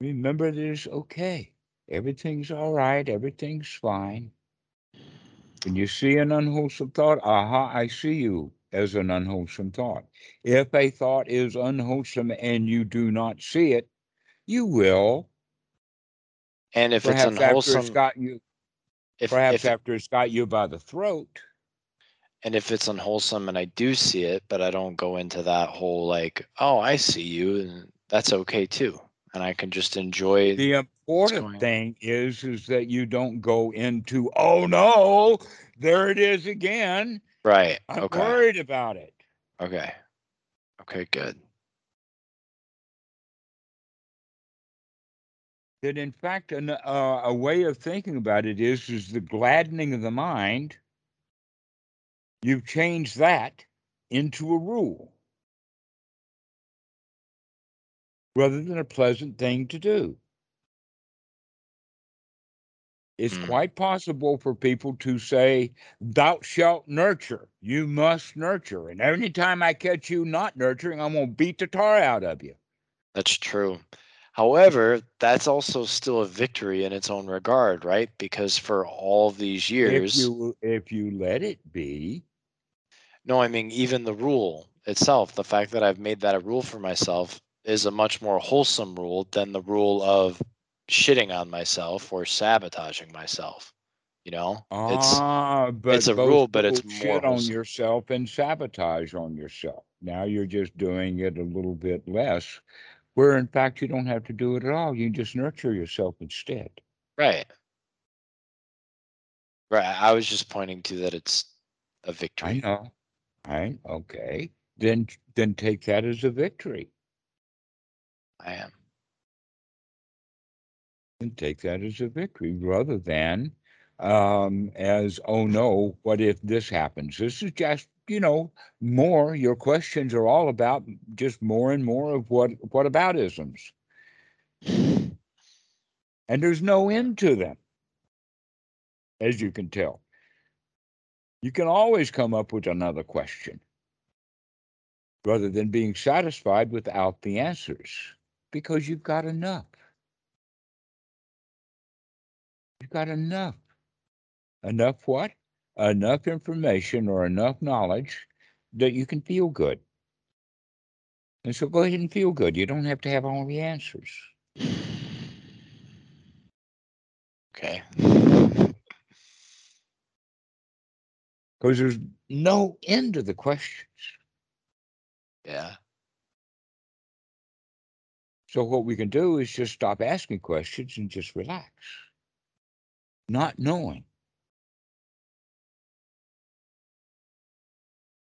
Remember that it's okay. Everything's all right. Everything's fine. When you see an unwholesome thought, aha, I see you as an unwholesome thought. If a thought is unwholesome and you do not see it, you will. And if Perhaps it's after it's unwholesome, got you, if, perhaps if after it's got you by the throat. and if it's unwholesome and I do see it, but I don't go into that whole like, oh, I see you, and that's okay too. And I can just enjoy. The important thing is is that you don't go into, oh no, there it is again. right. I'm Okay. worried about it. Okay. Okay. Good. That in fact an, uh, a way of thinking about it is is the gladdening of the mind you've changed that into a rule. Rather than a pleasant thing to do. It's Mm. quite possible for people to say thou shalt nurture. You must nurture. And any time i catch you not nurturing i'm going to beat the tar out of you. That's true. However, that's also still a victory in its own regard, right? Because for all these if years, you if you let it be no, I mean, even the rule itself, the fact that I've made that a rule for myself is a much more wholesome rule than the rule of shitting on myself or sabotaging myself. You know, it's Ah, it's a rule, but it's more shit on yourself and sabotage on yourself. Now you're just doing it a little bit less, where in fact you don't have to do it at all. You just nurture yourself instead. right. Right. I was just pointing to that it's a victory. I know. I okay. Then then take that as a victory. I am. And take that as a victory rather than um as oh no, what if this happens? This is just you know more your questions are all about just more and more of what what about isms and there's no end to them as you can tell. You can always come up with another question rather than being satisfied without the answers because you've got enough. You've got enough. Enough what enough information or enough knowledge that you can feel good and so go ahead and feel good you don't have to have all the answers Okay. because there's no end to the questions Yeah. So what we can do is just stop asking questions and just relax, not knowing.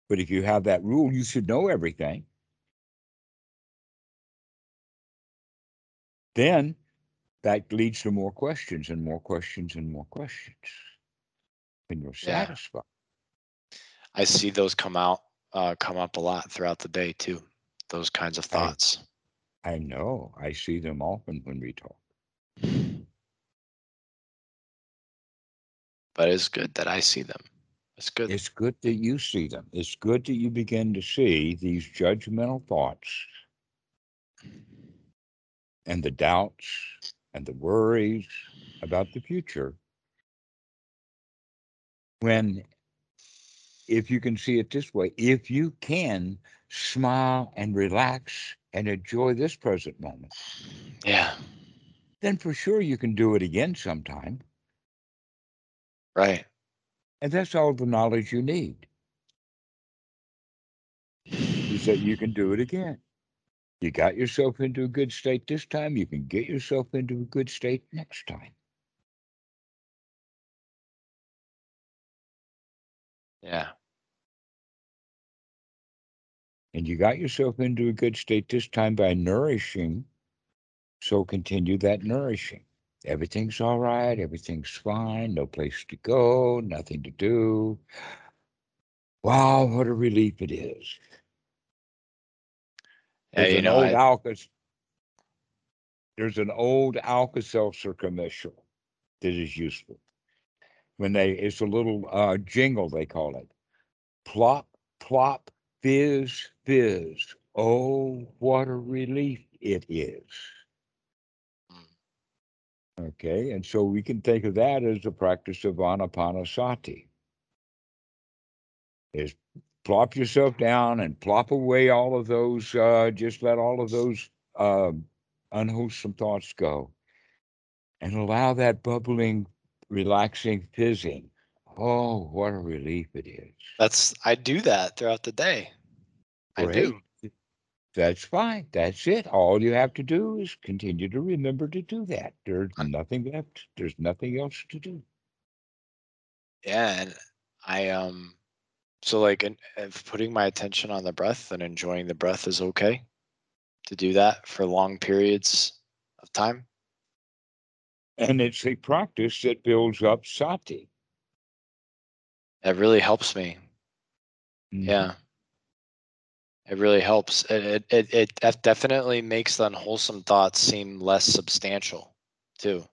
But if you have that rule, you should know everything. Then that leads to more questions and more questions and more questions. And you're Yeah. satisfied. I see those come out, uh, come up a lot throughout the day too. Those kinds of I- thoughts. I know. I see them often when we talk. But it's good that I see them. It's good. It's good that you see them. It's good that you begin to see these judgmental thoughts and the doubts and the worries about the future when if you can see it this way if you can smile and relax and enjoy this present moment Yeah. then for sure you can do it again sometime Right. And that's all the knowledge you need is that you can do it again You got yourself into a good state this time, you can get yourself into a good state next time. Yeah. And you got yourself into a good state this time by nourishing. So continue that nourishing. Everything's all right. Everything's fine. No place to go. Nothing to do. Wow, what a relief it is. There's you an know, old I, Alka, there's an old Alka Seltzer commercial that is useful. When they, it's a little uh, jingle, they call it. Plop, plop, fizz, fizz. Oh, what a relief it is. Okay, and so we can think of that as the practice of anapanasati. Is plop yourself down and plop away all of those, uh, just let all of those um unwholesome thoughts go and allow that bubbling, relaxing fizzing. Oh, what a relief it is. that's I do that throughout the day. I do. That's fine. That's it. All you have to do is continue to remember to do that. There's nothing left. There's nothing else to do. Yeah, and I um so like in, if putting my attention on the breath and enjoying the breath is okay to do that for long periods of time. And it's a practice that builds up sati. That really helps me. Mhm. Yeah. It really helps. It it it, it definitely makes the unwholesome thoughts seem less substantial too.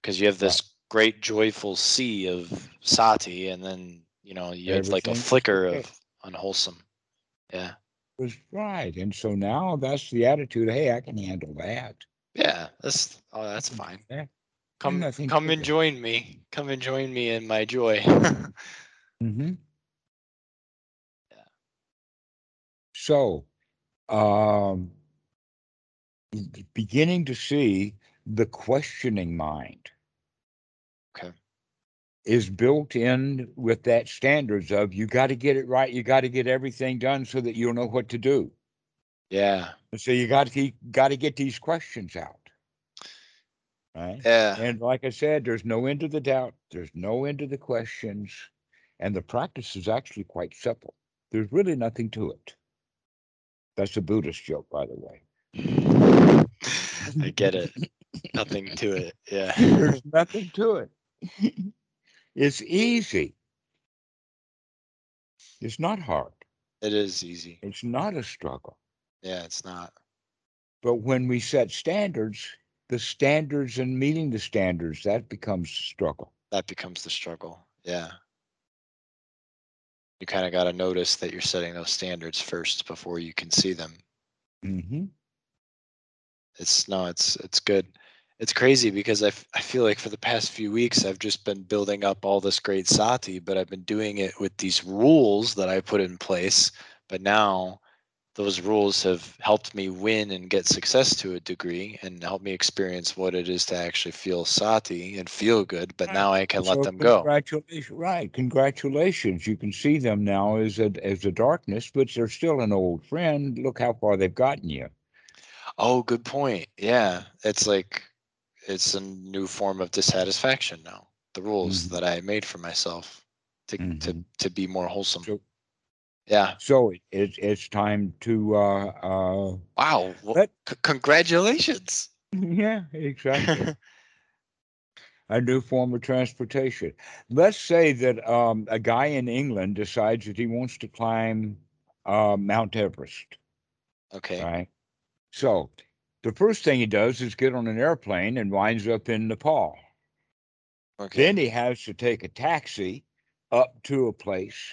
Because you have this great joyful sea of sati and then you know you have like a flicker of unwholesome. Yeah. was right. And so now that's the attitude. Hey, I can handle that. Yeah, that's oh that's fine. that. Come come and join me. Come and join me in my joy. <laughs> Mm-hmm. So, um, beginning to see the questioning mind. Okay. Is built in with that standards of you got to get it right. You got to get everything done so that you'll know what to do. yeah. So you got to got to get these questions out. Right. Yeah. And like I said, there's no end to the doubt. There's no end to the questions. And the practice is actually quite simple. There's really nothing to it. That's a Buddhist joke, by the way. I get it. Nothing to it. Yeah. <laughs> There's nothing to it. <laughs> it's easy. It's not hard. It is easy. It's not a struggle. Yeah, it's not. But when we set standards, the standards and meeting the standards, that becomes the struggle. That becomes the struggle. Yeah. You kind of got to notice that you're setting those standards first before you can see them. Mm-hmm. It's no, it's it's good. It's crazy because I, f- I feel like for the past few weeks I've just been building up all this great sati, but I've been doing it with these rules that I put in place. But now those rules have helped me win and get success to a degree and help me experience what it is to actually feel sati and feel good. But Right. now I can let So them go. Right? Congratulations. You can see them now as a as a darkness, but they're still an old friend. Look how far they've gotten you. Oh, good point. Yeah. It's like it's a new form of dissatisfaction now. The rules Mhm. that I made for myself to to Mhm. to be more wholesome. So- Yeah. So it, it's it's time to uh uh Wow. Well, Let- c- congratulations. <laughs> yeah exactly <laughs> a new form of transportation. Let's say that um a guy in England decides that he wants to climb uh Mount Everest. okay. right? So the first thing he does is get on an airplane and winds up in Nepal. Okay. Then he has to take a taxi up to a place,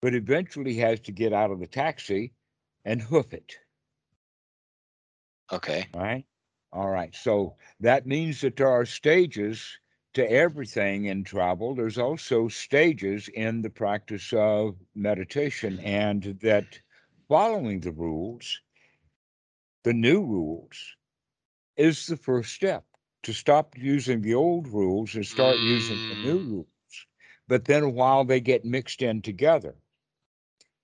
but eventually has to get out of the taxi and hoof it. okay. Right. All right. So that means that there are stages to everything in travel. There's also stages in the practice of meditation, and that following the rules, the new rules, is the first step to stop using the old rules and start using the new Mm. rules. But then while they get mixed in together,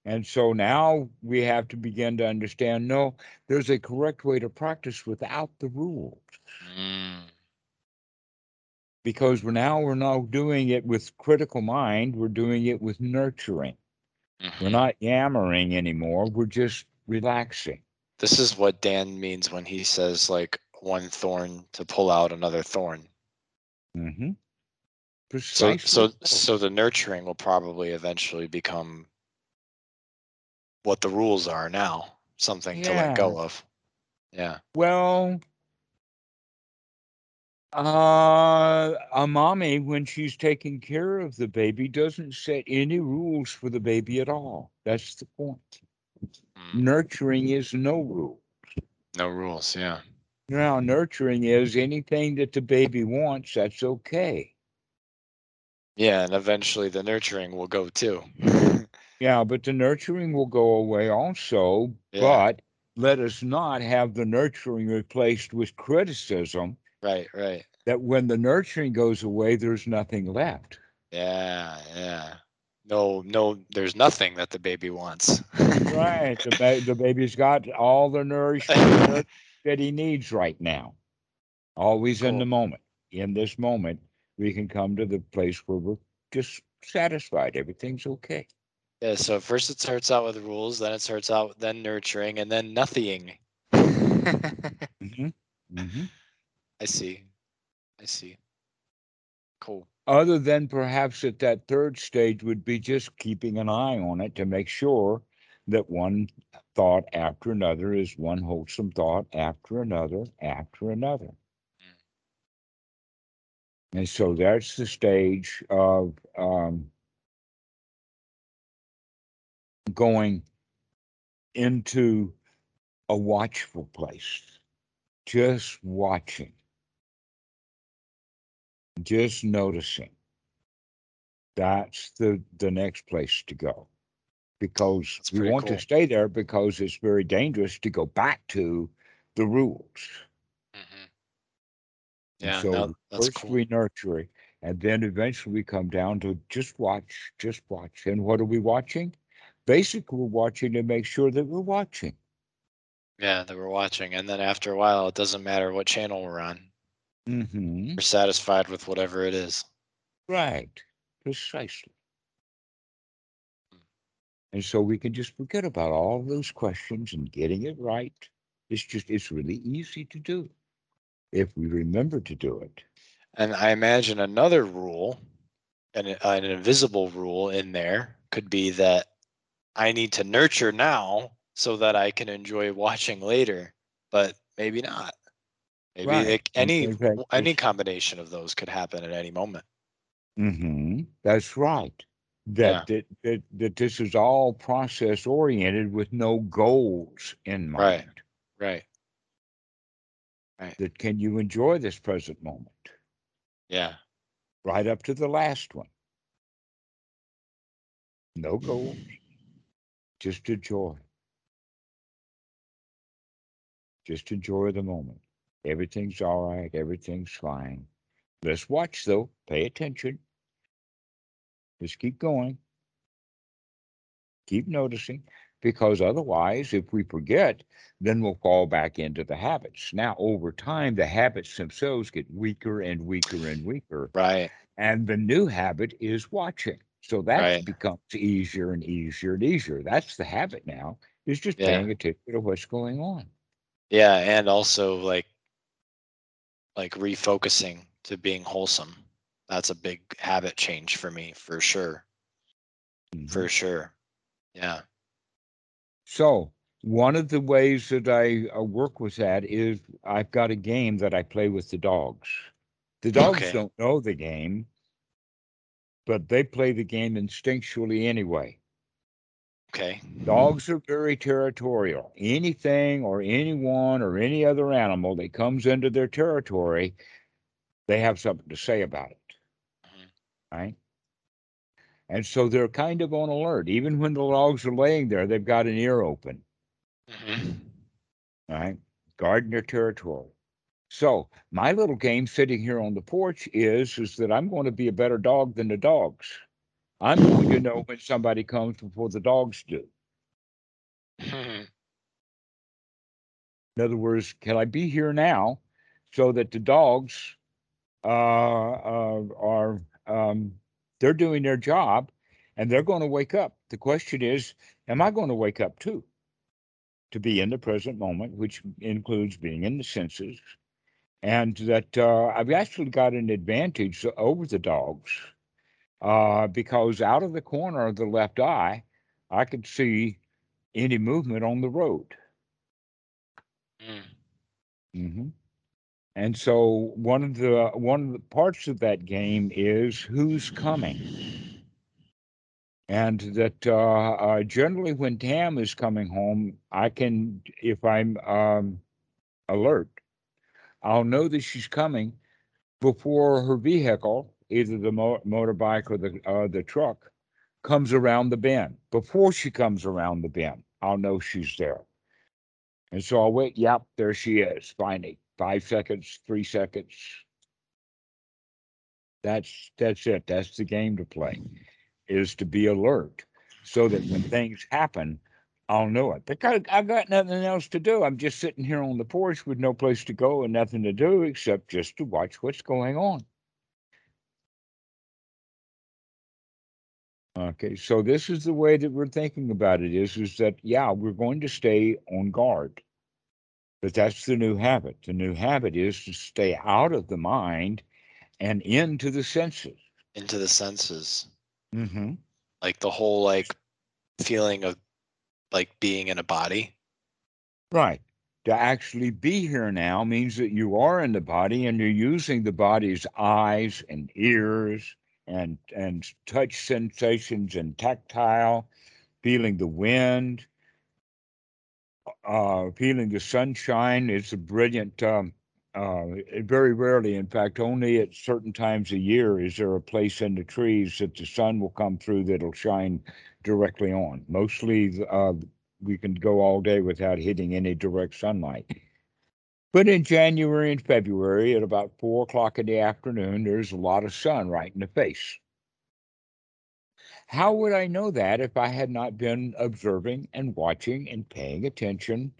And so now we have to begin to understand no, there's a correct way to practice without the rules. Mm. Because we're now we're now doing it with critical mind, we're doing it with nurturing. We're Mhm. not yammering anymore, we're just relaxing. This is what Dan means when he says like one thorn to pull out another thorn. Mm-hmm. So Precisely. so so the nurturing will probably eventually become what the rules are now, something to let go of. Yeah. Well, uh, a mommy, when she's taking care of the baby, doesn't set any rules for the baby at all. That's the point. Mm. Nurturing is no rules. No rules, yeah. Now, nurturing is anything that the baby wants, that's okay. Yeah, and eventually the nurturing will go too. <laughs> Yeah, but the nurturing will go away also. Yeah. But let us not have the nurturing replaced with criticism right, right. that when the nurturing goes away, there's nothing left. Yeah, yeah. No, no, there's nothing that the baby wants. Right. The, ba- the baby's got all the nourishment <laughs> that he needs right now. Always in the moment. In this moment, we can come to the place where we're just satisfied. Everything's okay. Yeah, so first it starts out with rules, then it starts out then nurturing, and then nothing. <laughs> hmm hmm I see. I see. Cool. Other than perhaps at that third stage would be just keeping an eye on it to make sure that one thought after another is one wholesome thought after another after another. And so that's the stage of um, going into a watchful place, just watching, just noticing. That's the the next place to go, because That's we want cool. to stay there because it's very dangerous to go back to the rules. Mhm. And Yeah, so no, that's first cool. we nurture it, and then eventually we come down to just watch, just watch. And what are we watching? Basically, we're watching to make sure that we're watching. Yeah, that we're watching, and then after a while, it doesn't matter what channel we're on. hmm We're satisfied with whatever it is. Right, precisely. Hmm. And so we can just forget about all those questions and getting it right. It's just, it's really easy to do if we remember to do it. And I imagine another rule, an, an invisible rule in there, could be that I need to nurture now so that I can enjoy watching later, but maybe not. Maybe Right. it, any fact, any combination of those could happen at any moment. hmm That's right. That, that that that this is all process oriented with no goals in mind. Right. Right. That can you enjoy this present moment Yeah. right up to the last one? No goals, just enjoy. Just enjoy the moment. Everything's all right. Everything's fine. Let's watch though. Pay attention. Just keep going. Keep noticing because otherwise, if we forget, then we'll fall back into the habits. Now, over time, the habits themselves get weaker and weaker and weaker. Right. And the new habit is watching. So that Right. becomes easier and easier and easier. That's the habit now, is just Yeah. paying attention to what's going on. Yeah, and also like like refocusing to being wholesome. That's a big habit change for me, for sure. Mhm. For sure. Yeah. So one of the ways that I uh, work with that is I've got a game that I play with the dogs. The dogs Okay. don't know the game, but they play the game instinctually anyway. Okay. Dogs are very territorial. Anything or anyone or any other animal that comes into their territory, they have something to say about it. Mhm. Right? And so they're kind of on alert. Even when the dogs are laying there, they've got an ear open. Mhm. All right. Guarding their territory. So my little game sitting here on the porch is is that I'm going to be a better dog than the dogs. I'm going to know when somebody comes before the dogs do. Mhm. In other words, can I be here now so that the dogs uh, uh, are um, they're doing their job and they're going to wake up. The question is, am I going to wake up too? To be in the present moment, which includes being in the senses, and that uh, I've actually got an advantage over the dogs uh, because out of the corner of the left eye, I could see any movement on the road. Mm. hmm And so one of the one of the parts of that game is who's coming, and that uh, uh, generally when Tam is coming home, I can if I'm um, alert, I'll know that she's coming before her vehicle, either the mo- motorbike or the uh, the truck, comes around the bend. Before she comes around the bend, I'll know she's there. And so I'll wait. Yep, there she is. Finally, five seconds, three seconds. That's that's it. That's the game to play, is to be alert, so that when things happen, I'll know it. Because I got nothing else to do. I'm just sitting here on the porch with no place to go and nothing to do except just to watch what's going on. Okay, so this is the way that we're thinking about it is is that yeah, we're going to stay on guard. But that's the new habit. The new habit is to stay out of the mind and into the senses. Into the senses. Mm-hmm. Like the whole like feeling of like being in a body. Right. To actually be here now means that you are in the body and you're using the body's eyes and ears and and touch sensations and tactile, feeling the wind, uh, feeling the sunshine. It's a brilliant. Um, uh, very rarely, in fact, only at certain times a year is there a place in the trees that the sun will come through that'll shine directly on. Mostly, uh, we can go all day without hitting any direct sunlight. But in January and February, at about four o'clock in the afternoon, there's a lot of sun right in the face. How would I know that if I had not been observing and watching and paying attention?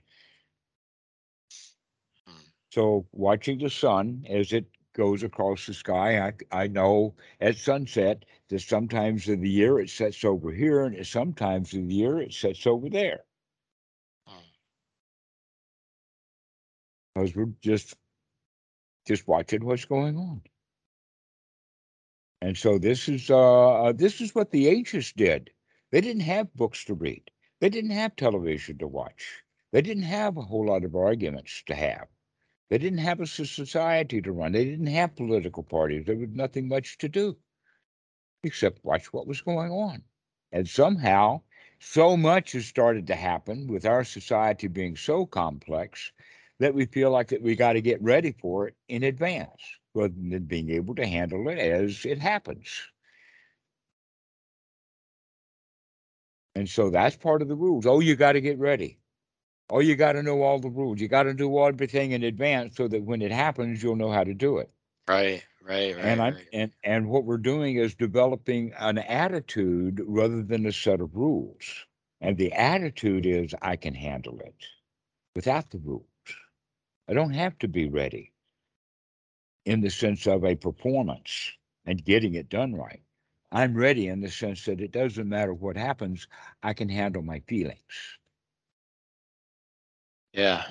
So, watching the sun as it goes across the sky, I, I know at sunset that sometimes of the year it sets over here, and sometimes of the year it sets over there. Because we're just just watching what's going on. And so this is uh, this is what the ancients did. They didn't have books to read. They didn't have television to watch. They didn't have a whole lot of arguments to have. They didn't have a society to run. They didn't have political parties. There was nothing much to do except watch what was going on. And somehow, so much has started to happen with our society being so complex that we feel like that we got to get ready for it in advance rather than being able to handle it as it happens. And so that's part of the rules. Oh, you got to get ready. Oh, you got to know all the rules. You got to do everything in advance so that when it happens, you'll know how to do it. Right, right, right. and I right. and and what we're doing is developing an attitude rather than a set of rules. And the attitude is I can handle it without the rules. I don't have to be ready in the sense of a performance and getting it done right. I'm ready in the sense that it doesn't matter what happens, I can handle my feelings. Yeah.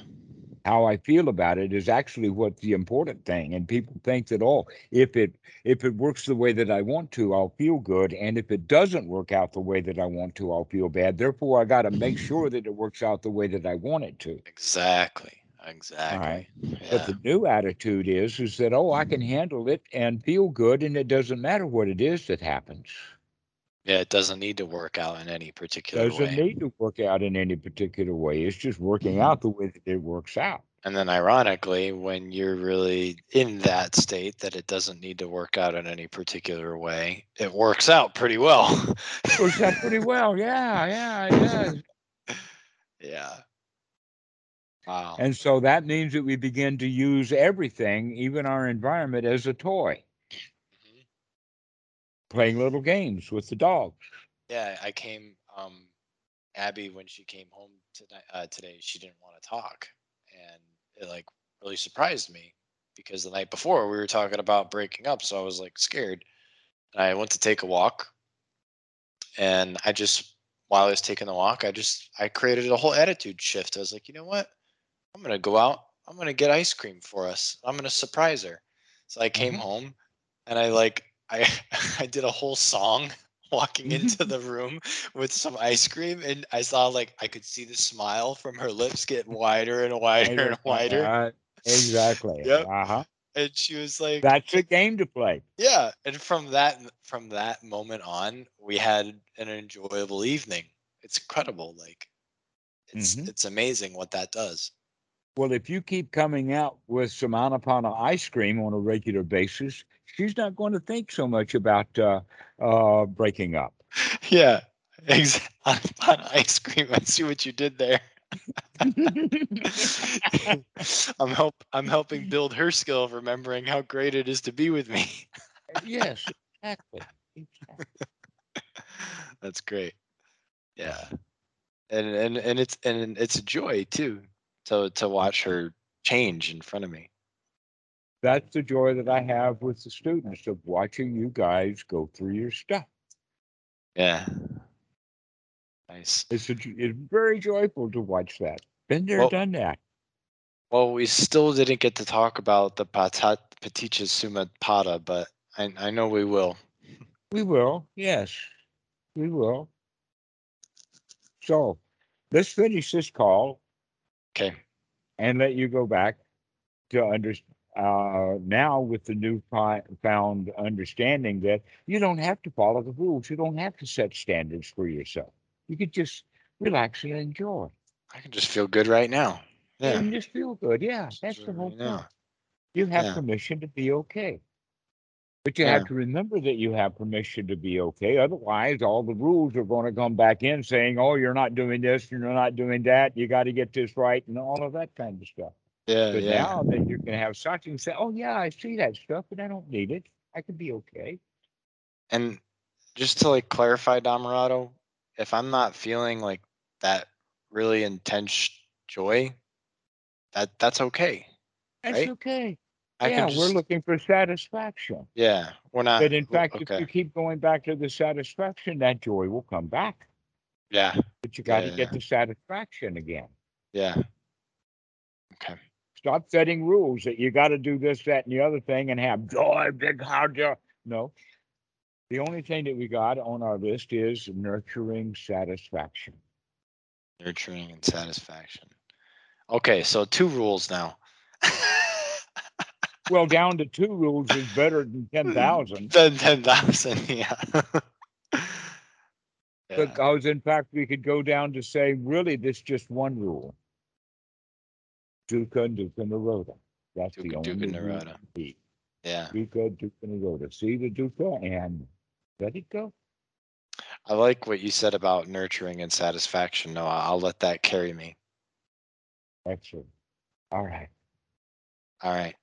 How I feel about it is actually what the important thing. And people think that, oh, if it if it works the way that I want to, I'll feel good. And if it doesn't work out the way that I want to, I'll feel bad. Therefore, I gotta make mm-hmm. sure that it works out the way that I want it to. Exactly. Exactly. But Yeah. the new attitude is is that oh I can mm-hmm. handle it and feel good and it doesn't matter what it is that happens. Yeah, it doesn't need to work out in any particular way. It Doesn't way. need to work out in any particular way. It's just working mm-hmm. out the way that it works out. And then ironically, when you're really in that state that it doesn't need to work out in any particular way, it works out pretty well. it Works out pretty well. Yeah, yeah, it does. <laughs> yeah. Wow. And so that means that we begin to use everything, even our environment, as a toy. Playing little games with the dog. Yeah, I came um Abby when she came home tonight uh, today, she didn't want to talk, and it like really surprised me because the night before we were talking about breaking up, so I was like scared. And I went to take a walk, and I just while I was taking the walk, I just I created a whole attitude shift. I was like, you know what? I'm gonna go out. I'm gonna get ice cream for us. I'm gonna surprise her. So I came Mhm. home, and I like I <laughs> I did a whole song <laughs> walking into the room with some ice cream, and I saw like I could see the smile from her lips get wider and wider and wider. Uh, exactly. <laughs> Yep. Uh-huh. And she was like, That's a game to play. yeah. And from that from that moment on, we had an enjoyable evening. It's incredible. Like it's Mhm. it's amazing what that does. Well, if you keep coming out with some Anapana ice cream on a regular basis, she's not going to think so much about uh, uh, breaking up. Yeah. <laughs> On ice cream. I see what you did there. <laughs> I'm help I'm helping build her skill of remembering how great it is to be with me. <laughs> yes, exactly. exactly. That's great. Yeah. And and and it's and it's a joy too to to watch her change in front of me. That's the joy that I have with the students of watching you guys go through your stuff. Yeah. Nice. It's, a, it's very joyful to watch that. Been there, Well- done that. Well, we still didn't get to talk about the patat Paticha Summa Pada, but I, I know we will. We will, yes, we will. So let's finish this call Okay. and let you go back to under, uh, now with the new found understanding that you don't have to follow the rules. You don't have to set standards for yourself. You could just relax and enjoy I can just feel good right now. Yeah. and just feel good. Yeah, Just that's the enjoy whole right now. You have Yeah. permission to be okay. But you Yeah. have to remember that you have permission to be okay. Otherwise, all the rules are going to come back in saying, oh, you're not doing this, and you're not doing that, you got to get this right, and all of that kind of stuff. Yeah. But yeah. now that you can have something say, oh, yeah, I see that stuff, but I don't need it. I could be okay. And just to like clarify, Dhammarato, if I'm not feeling like that really intense joy, that that's okay. That's Right? okay. I yeah, can we're looking for satisfaction. yeah, we're not. But in fact, if you keep going back to the satisfaction, that joy will come back. Yeah. But you got to Yeah. get the satisfaction again. Yeah. Okay. Stop setting rules that you got to do this, that, and the other thing and have joy, big hard joy. No. The only thing that we got on our list is nurturing satisfaction. Nurturing and satisfaction. Okay, so two rules now. <laughs> Well, down to two rules is better than 10,000 Then ten thousand, <laughs> yeah. yeah. because, in fact, we could go down to say, really, this just one rule Dukkha, Dukkha, Nirodha. That's the only Dukkha, rule Nirodha. we need. Yeah. Dukkha, Dukkha, Nirodha. See the Dukkha and let it go. I like what you said about nurturing and satisfaction. No, I'll let that carry me. Excellent. All right. All right.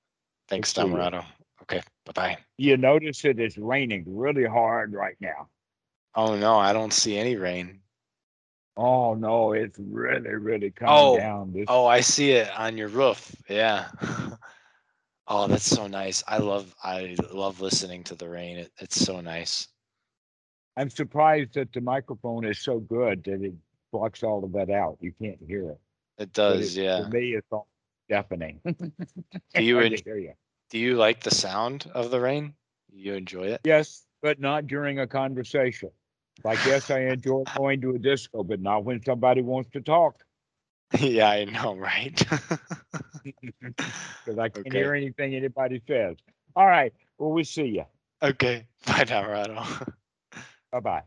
Thanks, Good for you. Dhammarato. Okay. Bye bye. You notice it is raining really hard right now. Oh no, I don't see any rain. Oh no, it's really, really coming Oh, down. This Oh, I see it on your roof. Yeah. <laughs> oh, that's so nice. I love I love listening to the rain. It, it's so nice. I'm surprised that the microphone is so good that it blocks all of that out. You can't hear it. It does, it- yeah. For me, it's all deafening. <laughs> Do you en- hear you? Do you like the sound of the rain? You enjoy it? Yes, but not during a conversation. Like yes, I enjoy going to a disco, but not when somebody wants to talk <laughs> yeah, I know, right? <laughs> because I can't Okay. hear anything anybody says. All right. Well, we'll see you. okay. <laughs> Bye, Dhammarato. Bye bye.